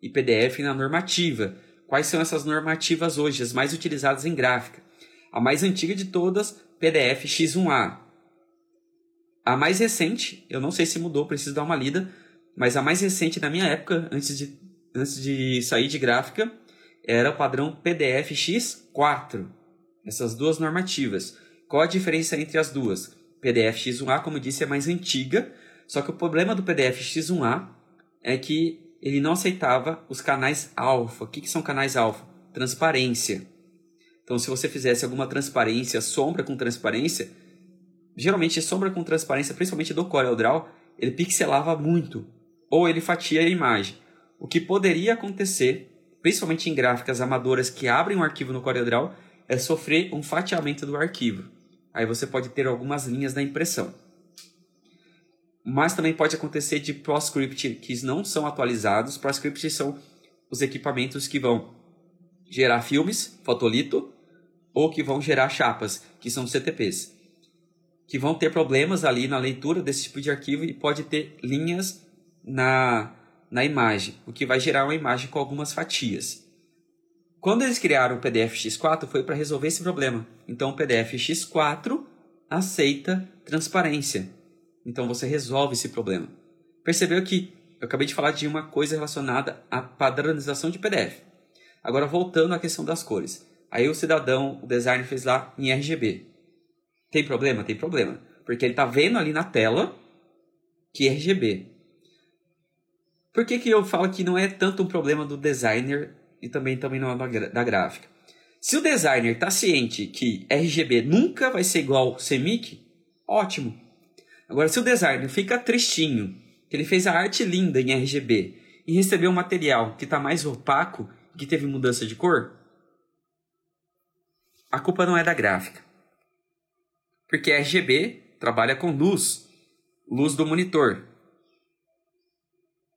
E PDF na normativa. Quais são essas normativas hoje, as mais utilizadas em gráfica? A mais antiga de todas, PDF X1A. A mais recente, eu não sei se mudou, preciso dar uma lida, mas a mais recente da minha época, antes de, antes de sair de gráfica, era o padrão PDF X4. Essas duas normativas. Qual a diferença entre as duas? PDF X1A, como eu disse, é mais antiga, só que o problema do PDF X1A é que ele não aceitava os canais alfa. O que, que são canais alfa? Transparência. Então, se você fizesse alguma transparência, sombra com transparência, geralmente sombra com transparência, principalmente do CorelDRAW, ele pixelava muito ou ele fatia a imagem. O que poderia acontecer, principalmente em gráficas amadoras que abrem um arquivo no CorelDRAW, é sofrer um fatiamento do arquivo. Aí você pode ter algumas linhas na impressão. Mas também pode acontecer de ProScript que não são atualizados. ProScript são os equipamentos que vão gerar filmes, fotolito, ou que vão gerar chapas, que são CTPs. Que vão ter problemas ali na leitura desse tipo de arquivo e pode ter linhas na, na imagem, o que vai gerar uma imagem com algumas fatias. Quando eles criaram o PDF X4 foi para resolver esse problema. Então o PDF X4 aceita transparência. Então você resolve esse problema. Percebeu que eu acabei de falar de uma coisa relacionada à padronização de PDF. Agora voltando à questão das cores. Aí o cidadão, o designer fez lá em RGB. Tem problema? Tem problema. Porque ele está vendo ali na tela que é RGB. Por que, que eu falo que não é tanto um problema do designer e também, também não é da gráfica? Se o designer está ciente que RGB nunca vai ser igual CMYK, ótimo. Agora, se o designer fica tristinho, que ele fez a arte linda em RGB e recebeu um material que está mais opaco, que teve mudança de cor, a culpa não é da gráfica. Porque RGB trabalha com luz, luz do monitor.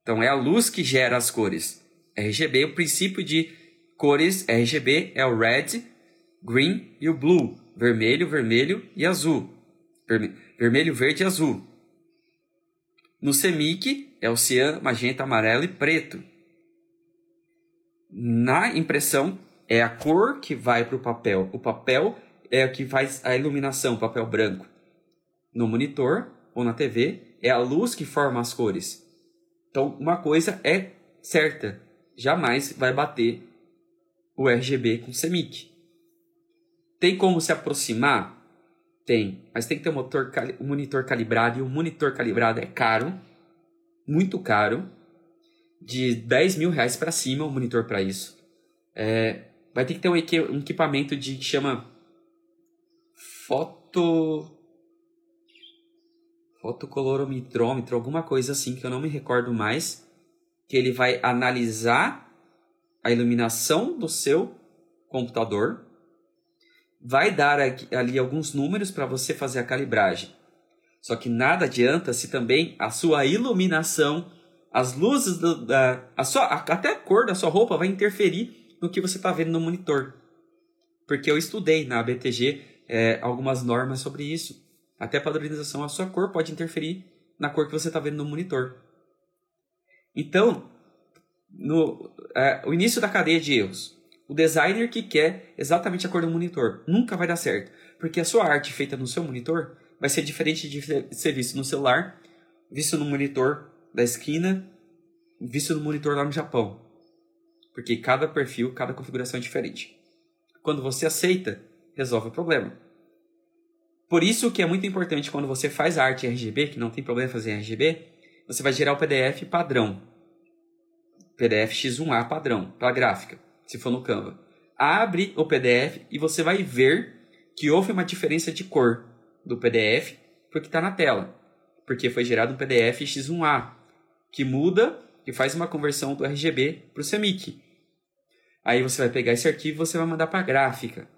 Então é a luz que gera as cores. RGB, o princípio de cores RGB é o red, green e o blue, vermelho, vermelho e azul. Vermelho, verde e azul. No CMYK é o cian, magenta, amarelo e preto. Na impressão é a cor que vai para o papel. O papel é o que faz a iluminação, o papel branco. No monitor ou na TV é a luz que forma as cores. Então, uma coisa é certa: jamais vai bater o RGB com o CMYK. Tem como se aproximar? Tem, mas tem que ter um, motor, um monitor calibrado e o um monitor calibrado é caro, muito caro, de 10 mil reais para cima o um monitor para isso. É, vai ter que ter um, equipamento de que chama foto fotocolorometrômetro, alguma coisa assim que eu não me recordo mais, que ele vai analisar a iluminação do seu computador, vai dar ali alguns números para você fazer a calibragem. Só que nada adianta se também a sua iluminação, as luzes do, da, a sua, até a cor da sua roupa vai interferir no que você está vendo no monitor. Porque eu estudei na ABTG é, algumas normas sobre isso. Até a padronização, a sua cor pode interferir na cor que você está vendo no monitor. Então, no é, o início da cadeia de erros, o designer que quer exatamente a cor do monitor nunca vai dar certo, porque a sua arte feita no seu monitor vai ser diferente de ser visto no celular, visto no monitor da esquina, visto no monitor lá no Japão. Porque cada perfil, cada configuração é diferente. Quando você aceita, resolve o problema. Por isso que é muito importante quando você faz arte RGB, que não tem problema fazer RGB, você vai gerar o PDF padrão. PDF X1A padrão, para gráfica, se for no Canva. Abre o PDF e você vai ver que houve uma diferença de cor do PDF porque está na tela. Porque foi gerado um PDF X1A, que muda, que faz uma conversão do RGB para o CMYK. Aí você vai pegar esse arquivo e você vai mandar para a gráfica.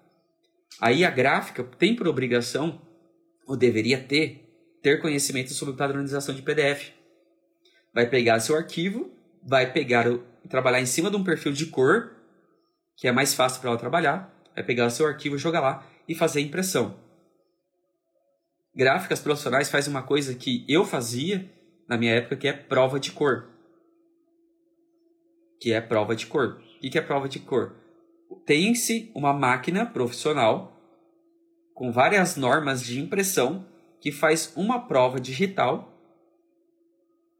Aí a gráfica tem por obrigação, ou deveria ter, ter conhecimento sobre padronização de PDF. Vai pegar seu arquivo, vai pegar o, trabalhar em cima de um perfil de cor, que é mais fácil para ela trabalhar, vai pegar o seu arquivo, jogar lá e fazer a impressão. Gráficas profissionais faz uma coisa que eu fazia na minha época, que é prova de cor. Que é prova de cor. O que é prova de cor? Tem-se uma máquina profissional com várias normas de impressão que faz uma prova digital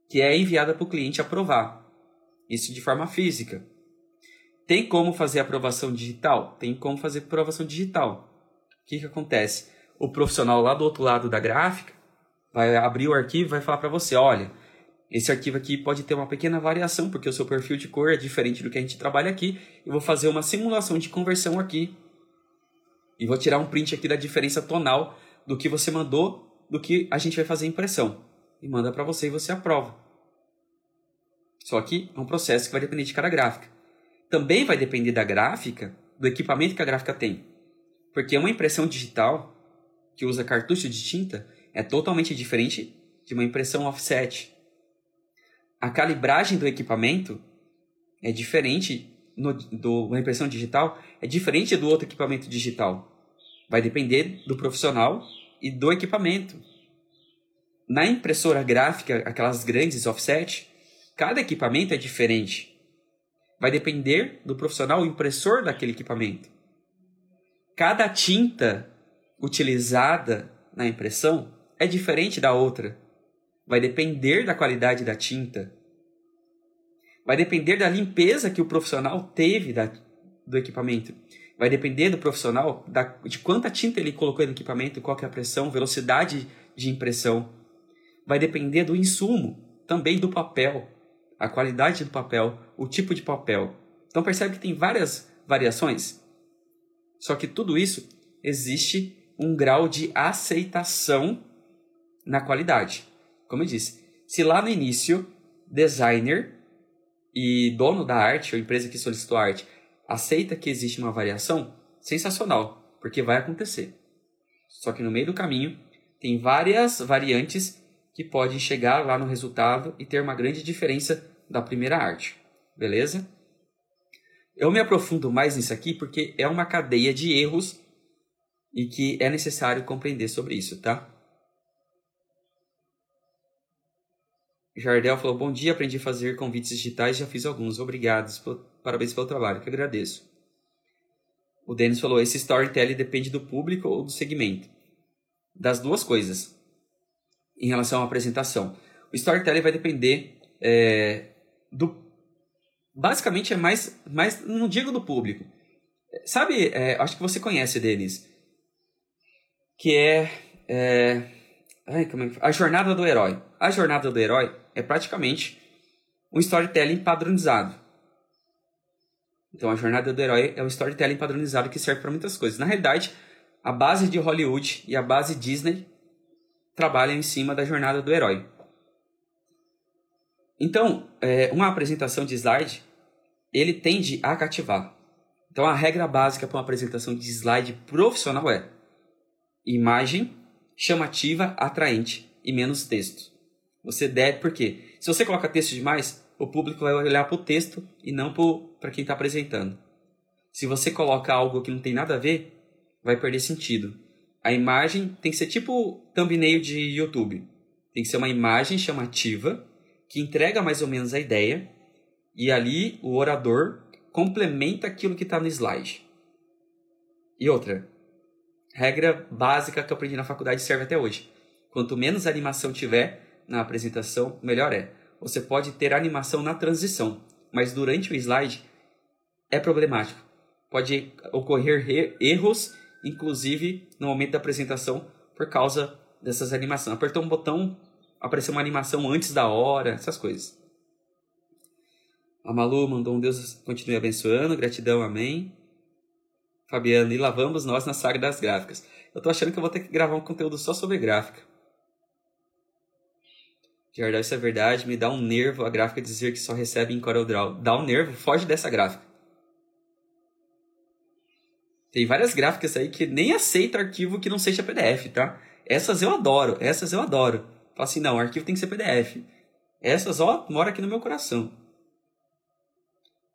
que é enviada para o cliente aprovar. Isso de forma física. Tem como fazer aprovação digital? Tem como fazer aprovação digital. O que, que acontece? O profissional lá do outro lado da gráfica vai abrir o arquivo e vai falar para você: olha, esse arquivo aqui pode ter uma pequena variação, porque o seu perfil de cor é diferente do que a gente trabalha aqui. Eu vou fazer uma simulação de conversão aqui. E vou tirar um print aqui da diferença tonal do que você mandou, do que a gente vai fazer impressão. E manda para você e você aprova. Só que é um processo que vai depender de cada gráfica. Também vai depender da gráfica, do equipamento que a gráfica tem. Porque uma impressão digital, que usa cartucho de tinta, é totalmente diferente de uma impressão offset, a calibragem do equipamento é diferente no, do, impressão digital, é diferente do outro equipamento digital. Vai depender do profissional e do equipamento. Na impressora gráfica, aquelas grandes offset, cada equipamento é diferente. Vai depender do profissional impressor daquele equipamento. Cada tinta utilizada na impressão é diferente da outra. Vai depender da qualidade da tinta. Vai depender da limpeza que o profissional teve da, do equipamento. Vai depender do profissional da, de quanta tinta ele colocou no equipamento, qual é a pressão, velocidade de impressão. Vai depender do insumo, também do papel, a qualidade do papel, o tipo de papel. Então percebe que tem várias variações. Só que tudo isso existe um grau de aceitação na qualidade. Como eu disse, se lá no início, designer e dono da arte, ou empresa que solicitou a arte, aceita que existe uma variação, sensacional, porque vai acontecer. Só que no meio do caminho, tem várias variantes que podem chegar lá no resultado e ter uma grande diferença da primeira arte. Beleza? Eu me aprofundo mais nisso aqui porque é uma cadeia de erros e que é necessário compreender sobre isso, tá? Jardel falou: Bom dia, aprendi a fazer convites digitais, já fiz alguns. Obrigado, parabéns pelo trabalho, que agradeço. O Denis falou: Esse storytelling depende do público ou do segmento? Das duas coisas, em relação à apresentação. O storytelling vai depender é, do. Basicamente é mais, mais. Não digo do público. Sabe, é, acho que você conhece Denis. Que é. é ai, é a jornada do herói. A jornada do herói é praticamente um storytelling padronizado. Então, a jornada do herói é um storytelling padronizado que serve para muitas coisas. Na realidade, a base de Hollywood e a base Disney trabalham em cima da jornada do herói. Então, é, uma apresentação de slide, ele tende a cativar. Então, a regra básica para uma apresentação de slide profissional é imagem chamativa, atraente e menos texto. Você deve, por quê? Se você coloca texto demais, o público vai olhar para o texto e não para quem está apresentando. Se você coloca algo que não tem nada a ver, vai perder sentido. A imagem tem que ser tipo thumbnail de YouTube. Tem que ser uma imagem chamativa que entrega mais ou menos a ideia e ali o orador complementa aquilo que está no slide. E outra, regra básica que eu aprendi na faculdade serve até hoje. Quanto menos animação tiver, na apresentação, melhor é. Você pode ter animação na transição, mas durante o slide é problemático. Pode ocorrer erros, inclusive no momento da apresentação, por causa dessas animações. Apertou um botão, apareceu uma animação antes da hora, essas coisas. A Malu mandou um Deus continue abençoando, gratidão, amém. Fabiana, e lá vamos nós na saga das gráficas. Eu tô achando que eu vou ter que gravar um conteúdo só sobre gráfica. De verdade, isso é verdade. Me dá um nervo a gráfica dizer que só recebe em CorelDRAW. Dá um nervo, foge dessa gráfica. Tem várias gráficas aí que nem aceita arquivo que não seja PDF, tá? Essas eu adoro, essas eu adoro. Fala assim, não, o arquivo tem que ser PDF. Essas, ó, mora aqui no meu coração.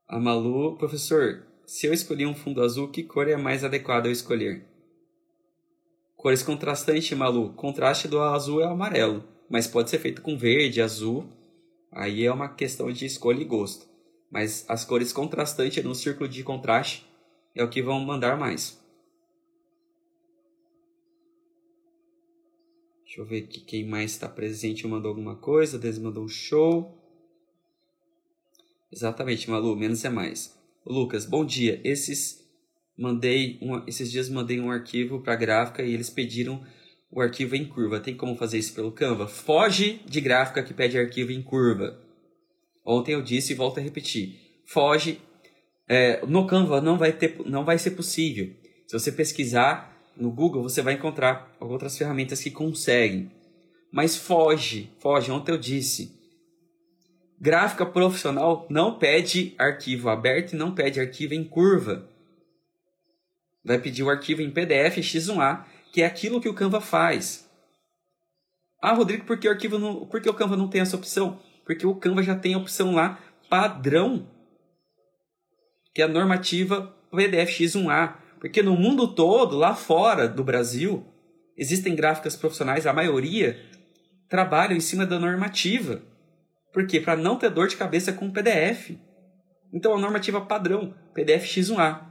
A Malu, professor, se eu escolher um fundo azul, que cor é mais adequada eu escolher? Cores contrastantes, Malu. Contraste do azul é amarelo, mas pode ser feito com verde, azul. Aí é uma questão de escolha e gosto. Mas as cores contrastantes no círculo de contraste é o que vão mandar mais. Deixa eu ver aqui quem mais está presente mandou alguma coisa. Deus mandou um show. Exatamente, Malu, menos é mais. Lucas, bom dia. Esses mandei um, esses dias mandei um arquivo para gráfica e eles pediram o arquivo em curva. Tem como fazer isso pelo Canva? Foge de gráfica que pede arquivo em curva. Ontem eu disse e volto a repetir. Foge. É, no Canva não vai, ter, não vai ser possível. Se você pesquisar no Google, você vai encontrar outras ferramentas que conseguem. Mas foge, foge. Ontem eu disse Gráfica profissional não pede arquivo aberto e não pede arquivo em curva. Vai pedir o arquivo em PDF X1A, que é aquilo que o Canva faz. Ah, Rodrigo, por que o, arquivo não, por o Canva não tem essa opção? Porque o Canva já tem a opção lá padrão, que é a normativa PDF X1A. Porque no mundo todo, lá fora do Brasil, existem gráficas profissionais, a maioria trabalham em cima da normativa. Por quê? Para não ter dor de cabeça com o PDF. Então, a normativa padrão, PDF X1A,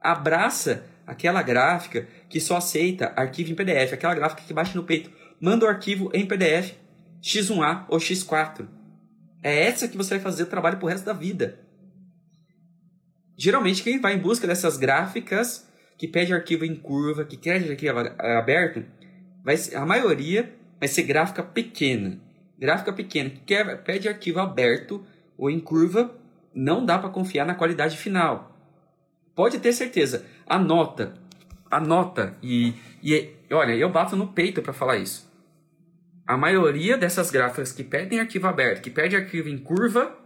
abraça aquela gráfica que só aceita arquivo em PDF, aquela gráfica que bate no peito, manda o arquivo em PDF X1A ou X4. É essa que você vai fazer o trabalho pro resto da vida. Geralmente, quem vai em busca dessas gráficas que pede arquivo em curva, que quer arquivo aberto, vai, a maioria vai ser gráfica pequena gráfica pequena que quer, pede arquivo aberto ou em curva, não dá para confiar na qualidade final. Pode ter certeza. Anota. Anota. E, e olha, eu bato no peito para falar isso. A maioria dessas gráficas que pedem arquivo aberto, que pedem arquivo em curva,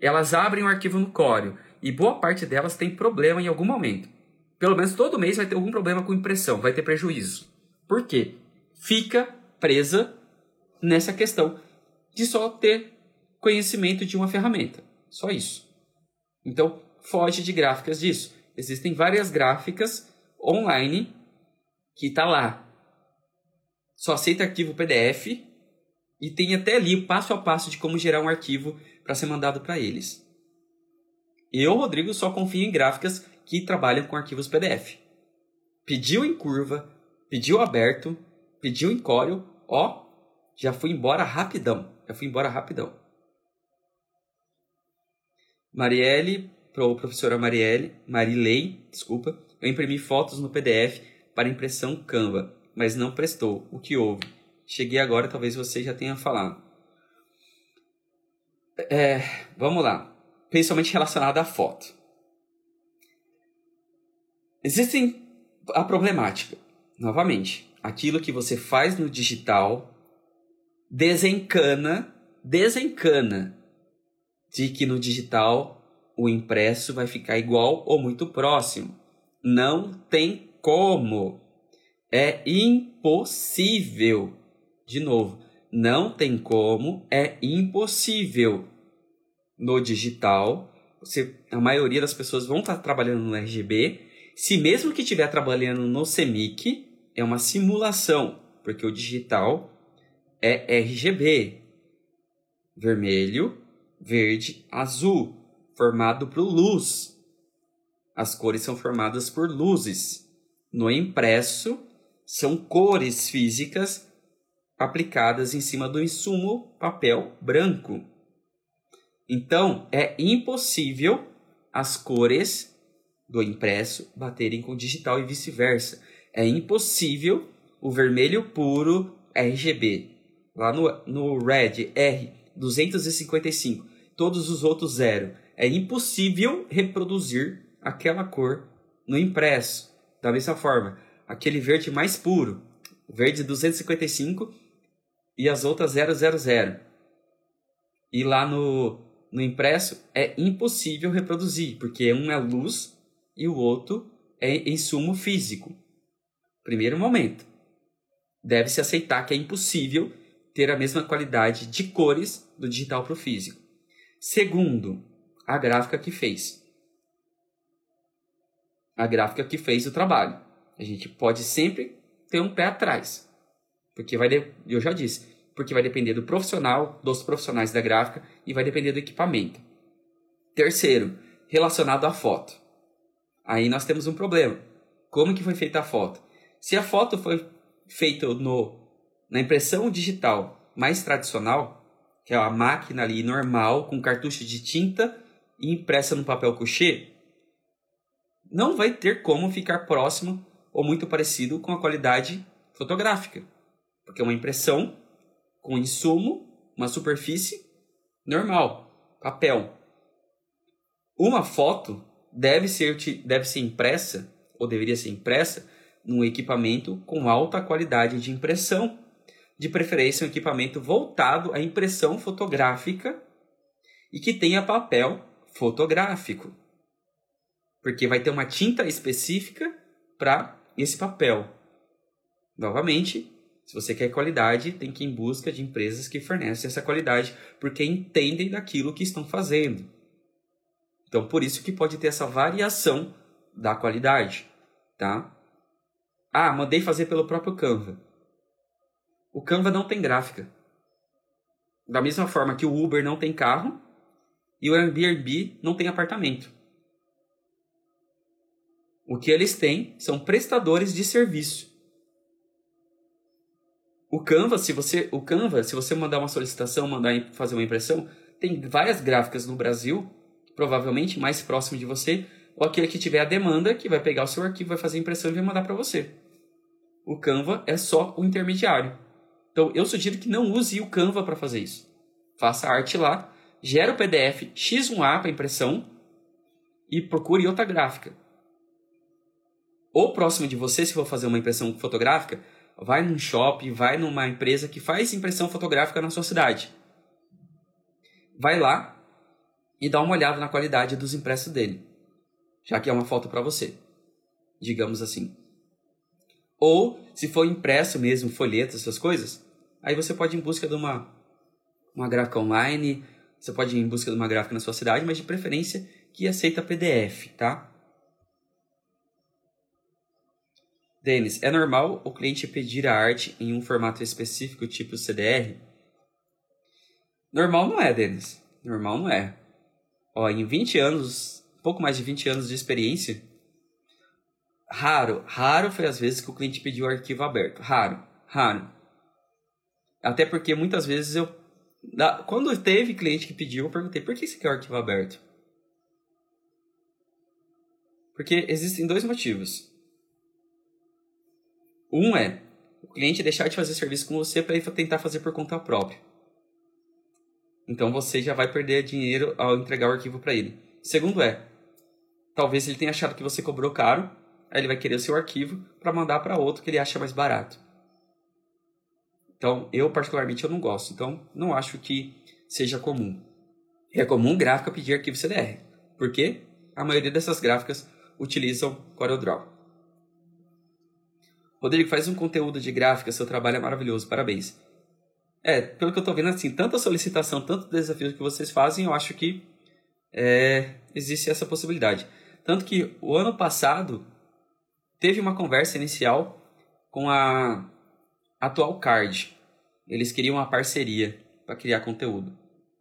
elas abrem o arquivo no Corel. E boa parte delas tem problema em algum momento. Pelo menos todo mês vai ter algum problema com impressão, vai ter prejuízo. Por quê? Fica presa nessa questão de só ter conhecimento de uma ferramenta. Só isso. Então, foge de gráficas disso. Existem várias gráficas online que está lá. Só aceita arquivo PDF e tem até ali o passo a passo de como gerar um arquivo para ser mandado para eles. Eu, Rodrigo, só confio em gráficas que trabalham com arquivos PDF. Pediu em curva, pediu aberto, pediu em Corel, ó, já fui embora rapidão. Já fui embora rapidão. Marielle, pro professora Marielle, Marilei, desculpa, eu imprimi fotos no PDF para impressão Canva, mas não prestou. O que houve? Cheguei agora, talvez você já tenha falado. É, vamos lá. Principalmente relacionado à foto. Existem a problemática. Novamente, aquilo que você faz no digital desencana, desencana de que no digital o impresso vai ficar igual ou muito próximo. Não tem como. É impossível. De novo, não tem como, é impossível. No digital, você, a maioria das pessoas vão estar trabalhando no RGB. Se mesmo que estiver trabalhando no CMYK, é uma simulação, porque o digital é RGB. Vermelho, verde, azul, formado por luz. As cores são formadas por luzes. No impresso, são cores físicas aplicadas em cima do insumo papel branco. Então, é impossível as cores do impresso baterem com o digital e vice-versa. É impossível o vermelho puro RGB. Lá no, no Red R 255, todos os outros zero. É impossível reproduzir aquela cor no impresso. Da mesma forma, aquele verde mais puro, verde 255 e as outras 000. E lá no, no impresso é impossível reproduzir, porque um é luz e o outro é insumo físico. Primeiro momento. Deve-se aceitar que é impossível ter a mesma qualidade de cores do digital para o físico. Segundo, a gráfica que fez. A gráfica que fez o trabalho. A gente pode sempre ter um pé atrás. Porque vai, de, eu já disse, porque vai depender do profissional, dos profissionais da gráfica e vai depender do equipamento. Terceiro, relacionado à foto. Aí nós temos um problema. Como que foi feita a foto? Se a foto foi feita no, na impressão digital mais tradicional, que é a máquina ali normal, com cartucho de tinta impressa no papel couché, não vai ter como ficar próximo ou muito parecido com a qualidade fotográfica. Porque é uma impressão com insumo, uma superfície normal, papel. Uma foto deve ser, deve ser impressa, ou deveria ser impressa, num equipamento com alta qualidade de impressão, de preferência um equipamento voltado à impressão fotográfica e que tenha papel fotográfico. Porque vai ter uma tinta específica para esse papel. Novamente, se você quer qualidade, tem que ir em busca de empresas que fornecem essa qualidade, porque entendem daquilo que estão fazendo. Então, por isso que pode ter essa variação da qualidade, tá? Ah, mandei fazer pelo próprio Canva. O Canva não tem gráfica. Da mesma forma que o Uber não tem carro e o Airbnb não tem apartamento. O que eles têm são prestadores de serviço. O Canva, se você, o Canva, se você mandar uma solicitação, mandar fazer uma impressão, tem várias gráficas no Brasil, provavelmente mais próximo de você, ou aquele que tiver a demanda, que vai pegar o seu arquivo, vai fazer a impressão e vai mandar para você. O Canva é só o intermediário. Então, eu sugiro que não use o Canva para fazer isso. Faça a arte lá, gera o PDF X1A para impressão e procure outra gráfica. Ou próximo de você, se for fazer uma impressão fotográfica, vai num shopping, vai numa empresa que faz impressão fotográfica na sua cidade. Vai lá e dá uma olhada na qualidade dos impressos dele, já que é uma foto para você, digamos assim. Ou, se for impresso mesmo, folhetos, essas coisas, aí você pode ir em busca de uma, uma gráfica online, você pode ir em busca de uma gráfica na sua cidade, mas de preferência que aceita PDF, tá? Denis, é normal o cliente pedir a arte em um formato específico, tipo CDR? Normal não é, Denis. Normal não é. Ó, em 20 anos, pouco mais de 20 anos de experiência, raro, raro foi as vezes que o cliente pediu arquivo aberto. Raro, raro. Até porque muitas vezes eu. Quando teve cliente que pediu, eu perguntei por que você quer o arquivo aberto? Porque existem dois motivos. Um é o cliente deixar de fazer serviço com você para tentar fazer por conta própria. Então você já vai perder dinheiro ao entregar o arquivo para ele. Segundo é, talvez ele tenha achado que você cobrou caro, aí ele vai querer o seu arquivo para mandar para outro que ele acha mais barato. Então, eu particularmente eu não gosto. Então, não acho que seja comum. É comum gráfica pedir arquivo CDR. Por quê? A maioria dessas gráficas utilizam CorelDRAW. Rodrigo, faz um conteúdo de gráfica, seu trabalho é maravilhoso, parabéns. É, pelo que eu tô vendo, assim, tanta solicitação, tanto desafio que vocês fazem, eu acho que é, existe essa possibilidade. Tanto que o ano passado teve uma conversa inicial com a Atual Card. Eles queriam uma parceria para criar conteúdo.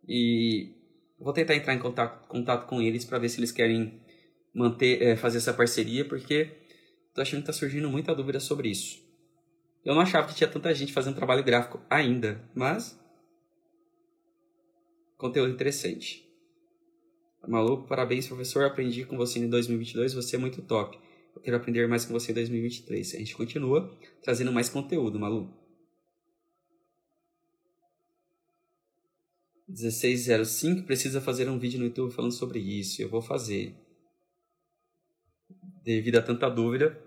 E vou tentar entrar em contato, contato com eles para ver se eles querem manter, é, fazer essa parceria, porque tô achando que tá surgindo muita dúvida sobre isso. Eu não achava que tinha tanta gente fazendo trabalho gráfico ainda, mas. Conteúdo interessante. Maluco, parabéns, professor. Aprendi com você em 2022, você é muito top. Quero aprender mais com você em 2023. A gente continua trazendo mais conteúdo, Malu. 1605 precisa fazer um vídeo no YouTube falando sobre isso. Eu vou fazer. Devido a tanta dúvida,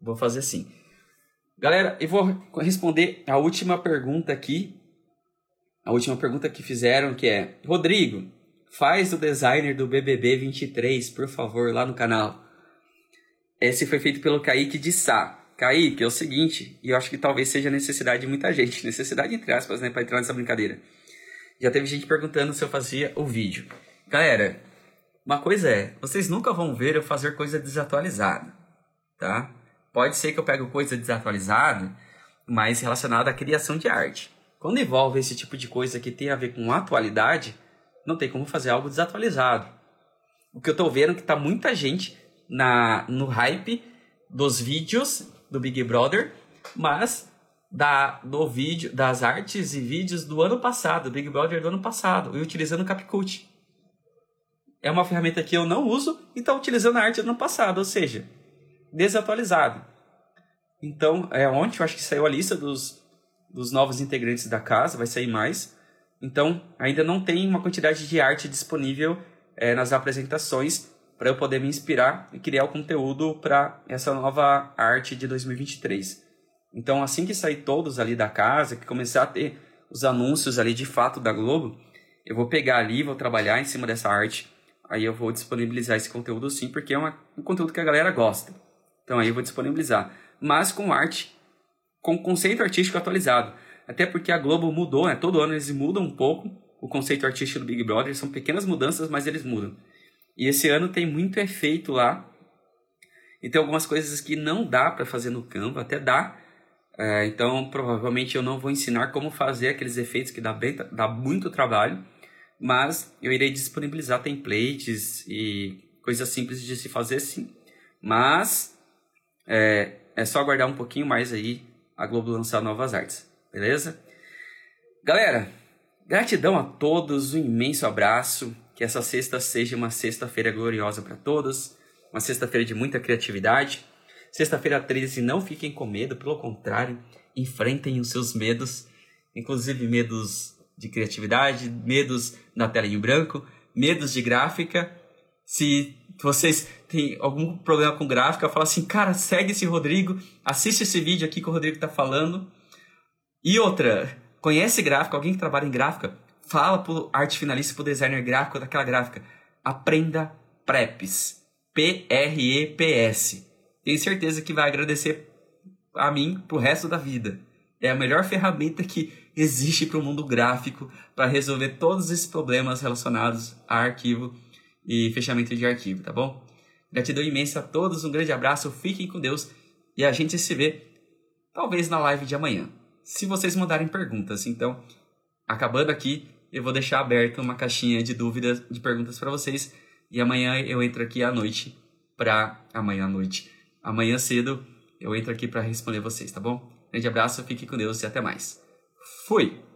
vou fazer sim. Galera, eu vou responder a última pergunta aqui. A última pergunta que fizeram, que é: Rodrigo, faz o designer do BBB 23, por favor, lá no canal. Esse foi feito pelo Kaique de Sá. Kaique, é o seguinte, e eu acho que talvez seja necessidade de muita gente, necessidade entre aspas, né, para entrar nessa brincadeira. Já teve gente perguntando se eu fazia o vídeo. Galera, uma coisa é, vocês nunca vão ver eu fazer coisa desatualizada, tá? Pode ser que eu pegue coisa desatualizada, mas relacionada à criação de arte. Quando envolve esse tipo de coisa que tem a ver com atualidade, não tem como fazer algo desatualizado. O que eu tô vendo é que tá muita gente na no hype dos vídeos do Big Brother, mas da, do vídeo, das artes e vídeos do ano passado, Big Brother do ano passado, e utilizando o CapCut. É uma ferramenta que eu não uso e está utilizando a arte do ano passado, ou seja, desatualizado. Então, é ontem eu acho que saiu a lista dos, dos novos integrantes da casa, vai sair mais. Então, ainda não tem uma quantidade de arte disponível é, nas apresentações para eu poder me inspirar e criar o conteúdo para essa nova arte de 2023. Então, assim que sair todos ali da casa, que começar a ter os anúncios ali de fato da Globo, eu vou pegar ali, vou trabalhar em cima dessa arte. Aí eu vou disponibilizar esse conteúdo sim, porque é uma, um conteúdo que a galera gosta. Então aí eu vou disponibilizar. Mas com arte, com conceito artístico atualizado. Até porque a Globo mudou, né? Todo ano eles mudam um pouco o conceito artístico do Big Brother. São pequenas mudanças, mas eles mudam. E esse ano tem muito efeito lá. E tem algumas coisas que não dá para fazer no Canva, até dá, é, então, provavelmente eu não vou ensinar como fazer aqueles efeitos que dá, bem, dá muito trabalho, mas eu irei disponibilizar templates e coisas simples de se fazer sim. Mas é, é só aguardar um pouquinho mais aí a Globo lançar novas artes, beleza? Galera, gratidão a todos, um imenso abraço. Que essa sexta seja uma sexta-feira gloriosa para todos, uma sexta-feira de muita criatividade Sexta-feira 13, não fiquem com medo, pelo contrário, enfrentem os seus medos, inclusive medos de criatividade, medos na tela em branco, medos de gráfica. Se vocês têm algum problema com gráfica, fala assim, cara, segue esse Rodrigo, assiste esse vídeo aqui que o Rodrigo está falando. E outra, conhece gráfica, alguém que trabalha em gráfica, fala pro arte finalista, pro designer gráfico daquela gráfica. Aprenda Preps. P-R-E-P-S tenho certeza que vai agradecer a mim pro resto da vida. É a melhor ferramenta que existe para o mundo gráfico para resolver todos esses problemas relacionados a arquivo e fechamento de arquivo, tá bom? Gratidão imensa a todos, um grande abraço, fiquem com Deus e a gente se vê talvez na live de amanhã. Se vocês mandarem perguntas, então, acabando aqui, eu vou deixar aberta uma caixinha de dúvidas, de perguntas para vocês e amanhã eu entro aqui à noite para amanhã à noite Amanhã cedo eu entro aqui para responder vocês, tá bom? Grande abraço, fique com Deus e até mais. Fui!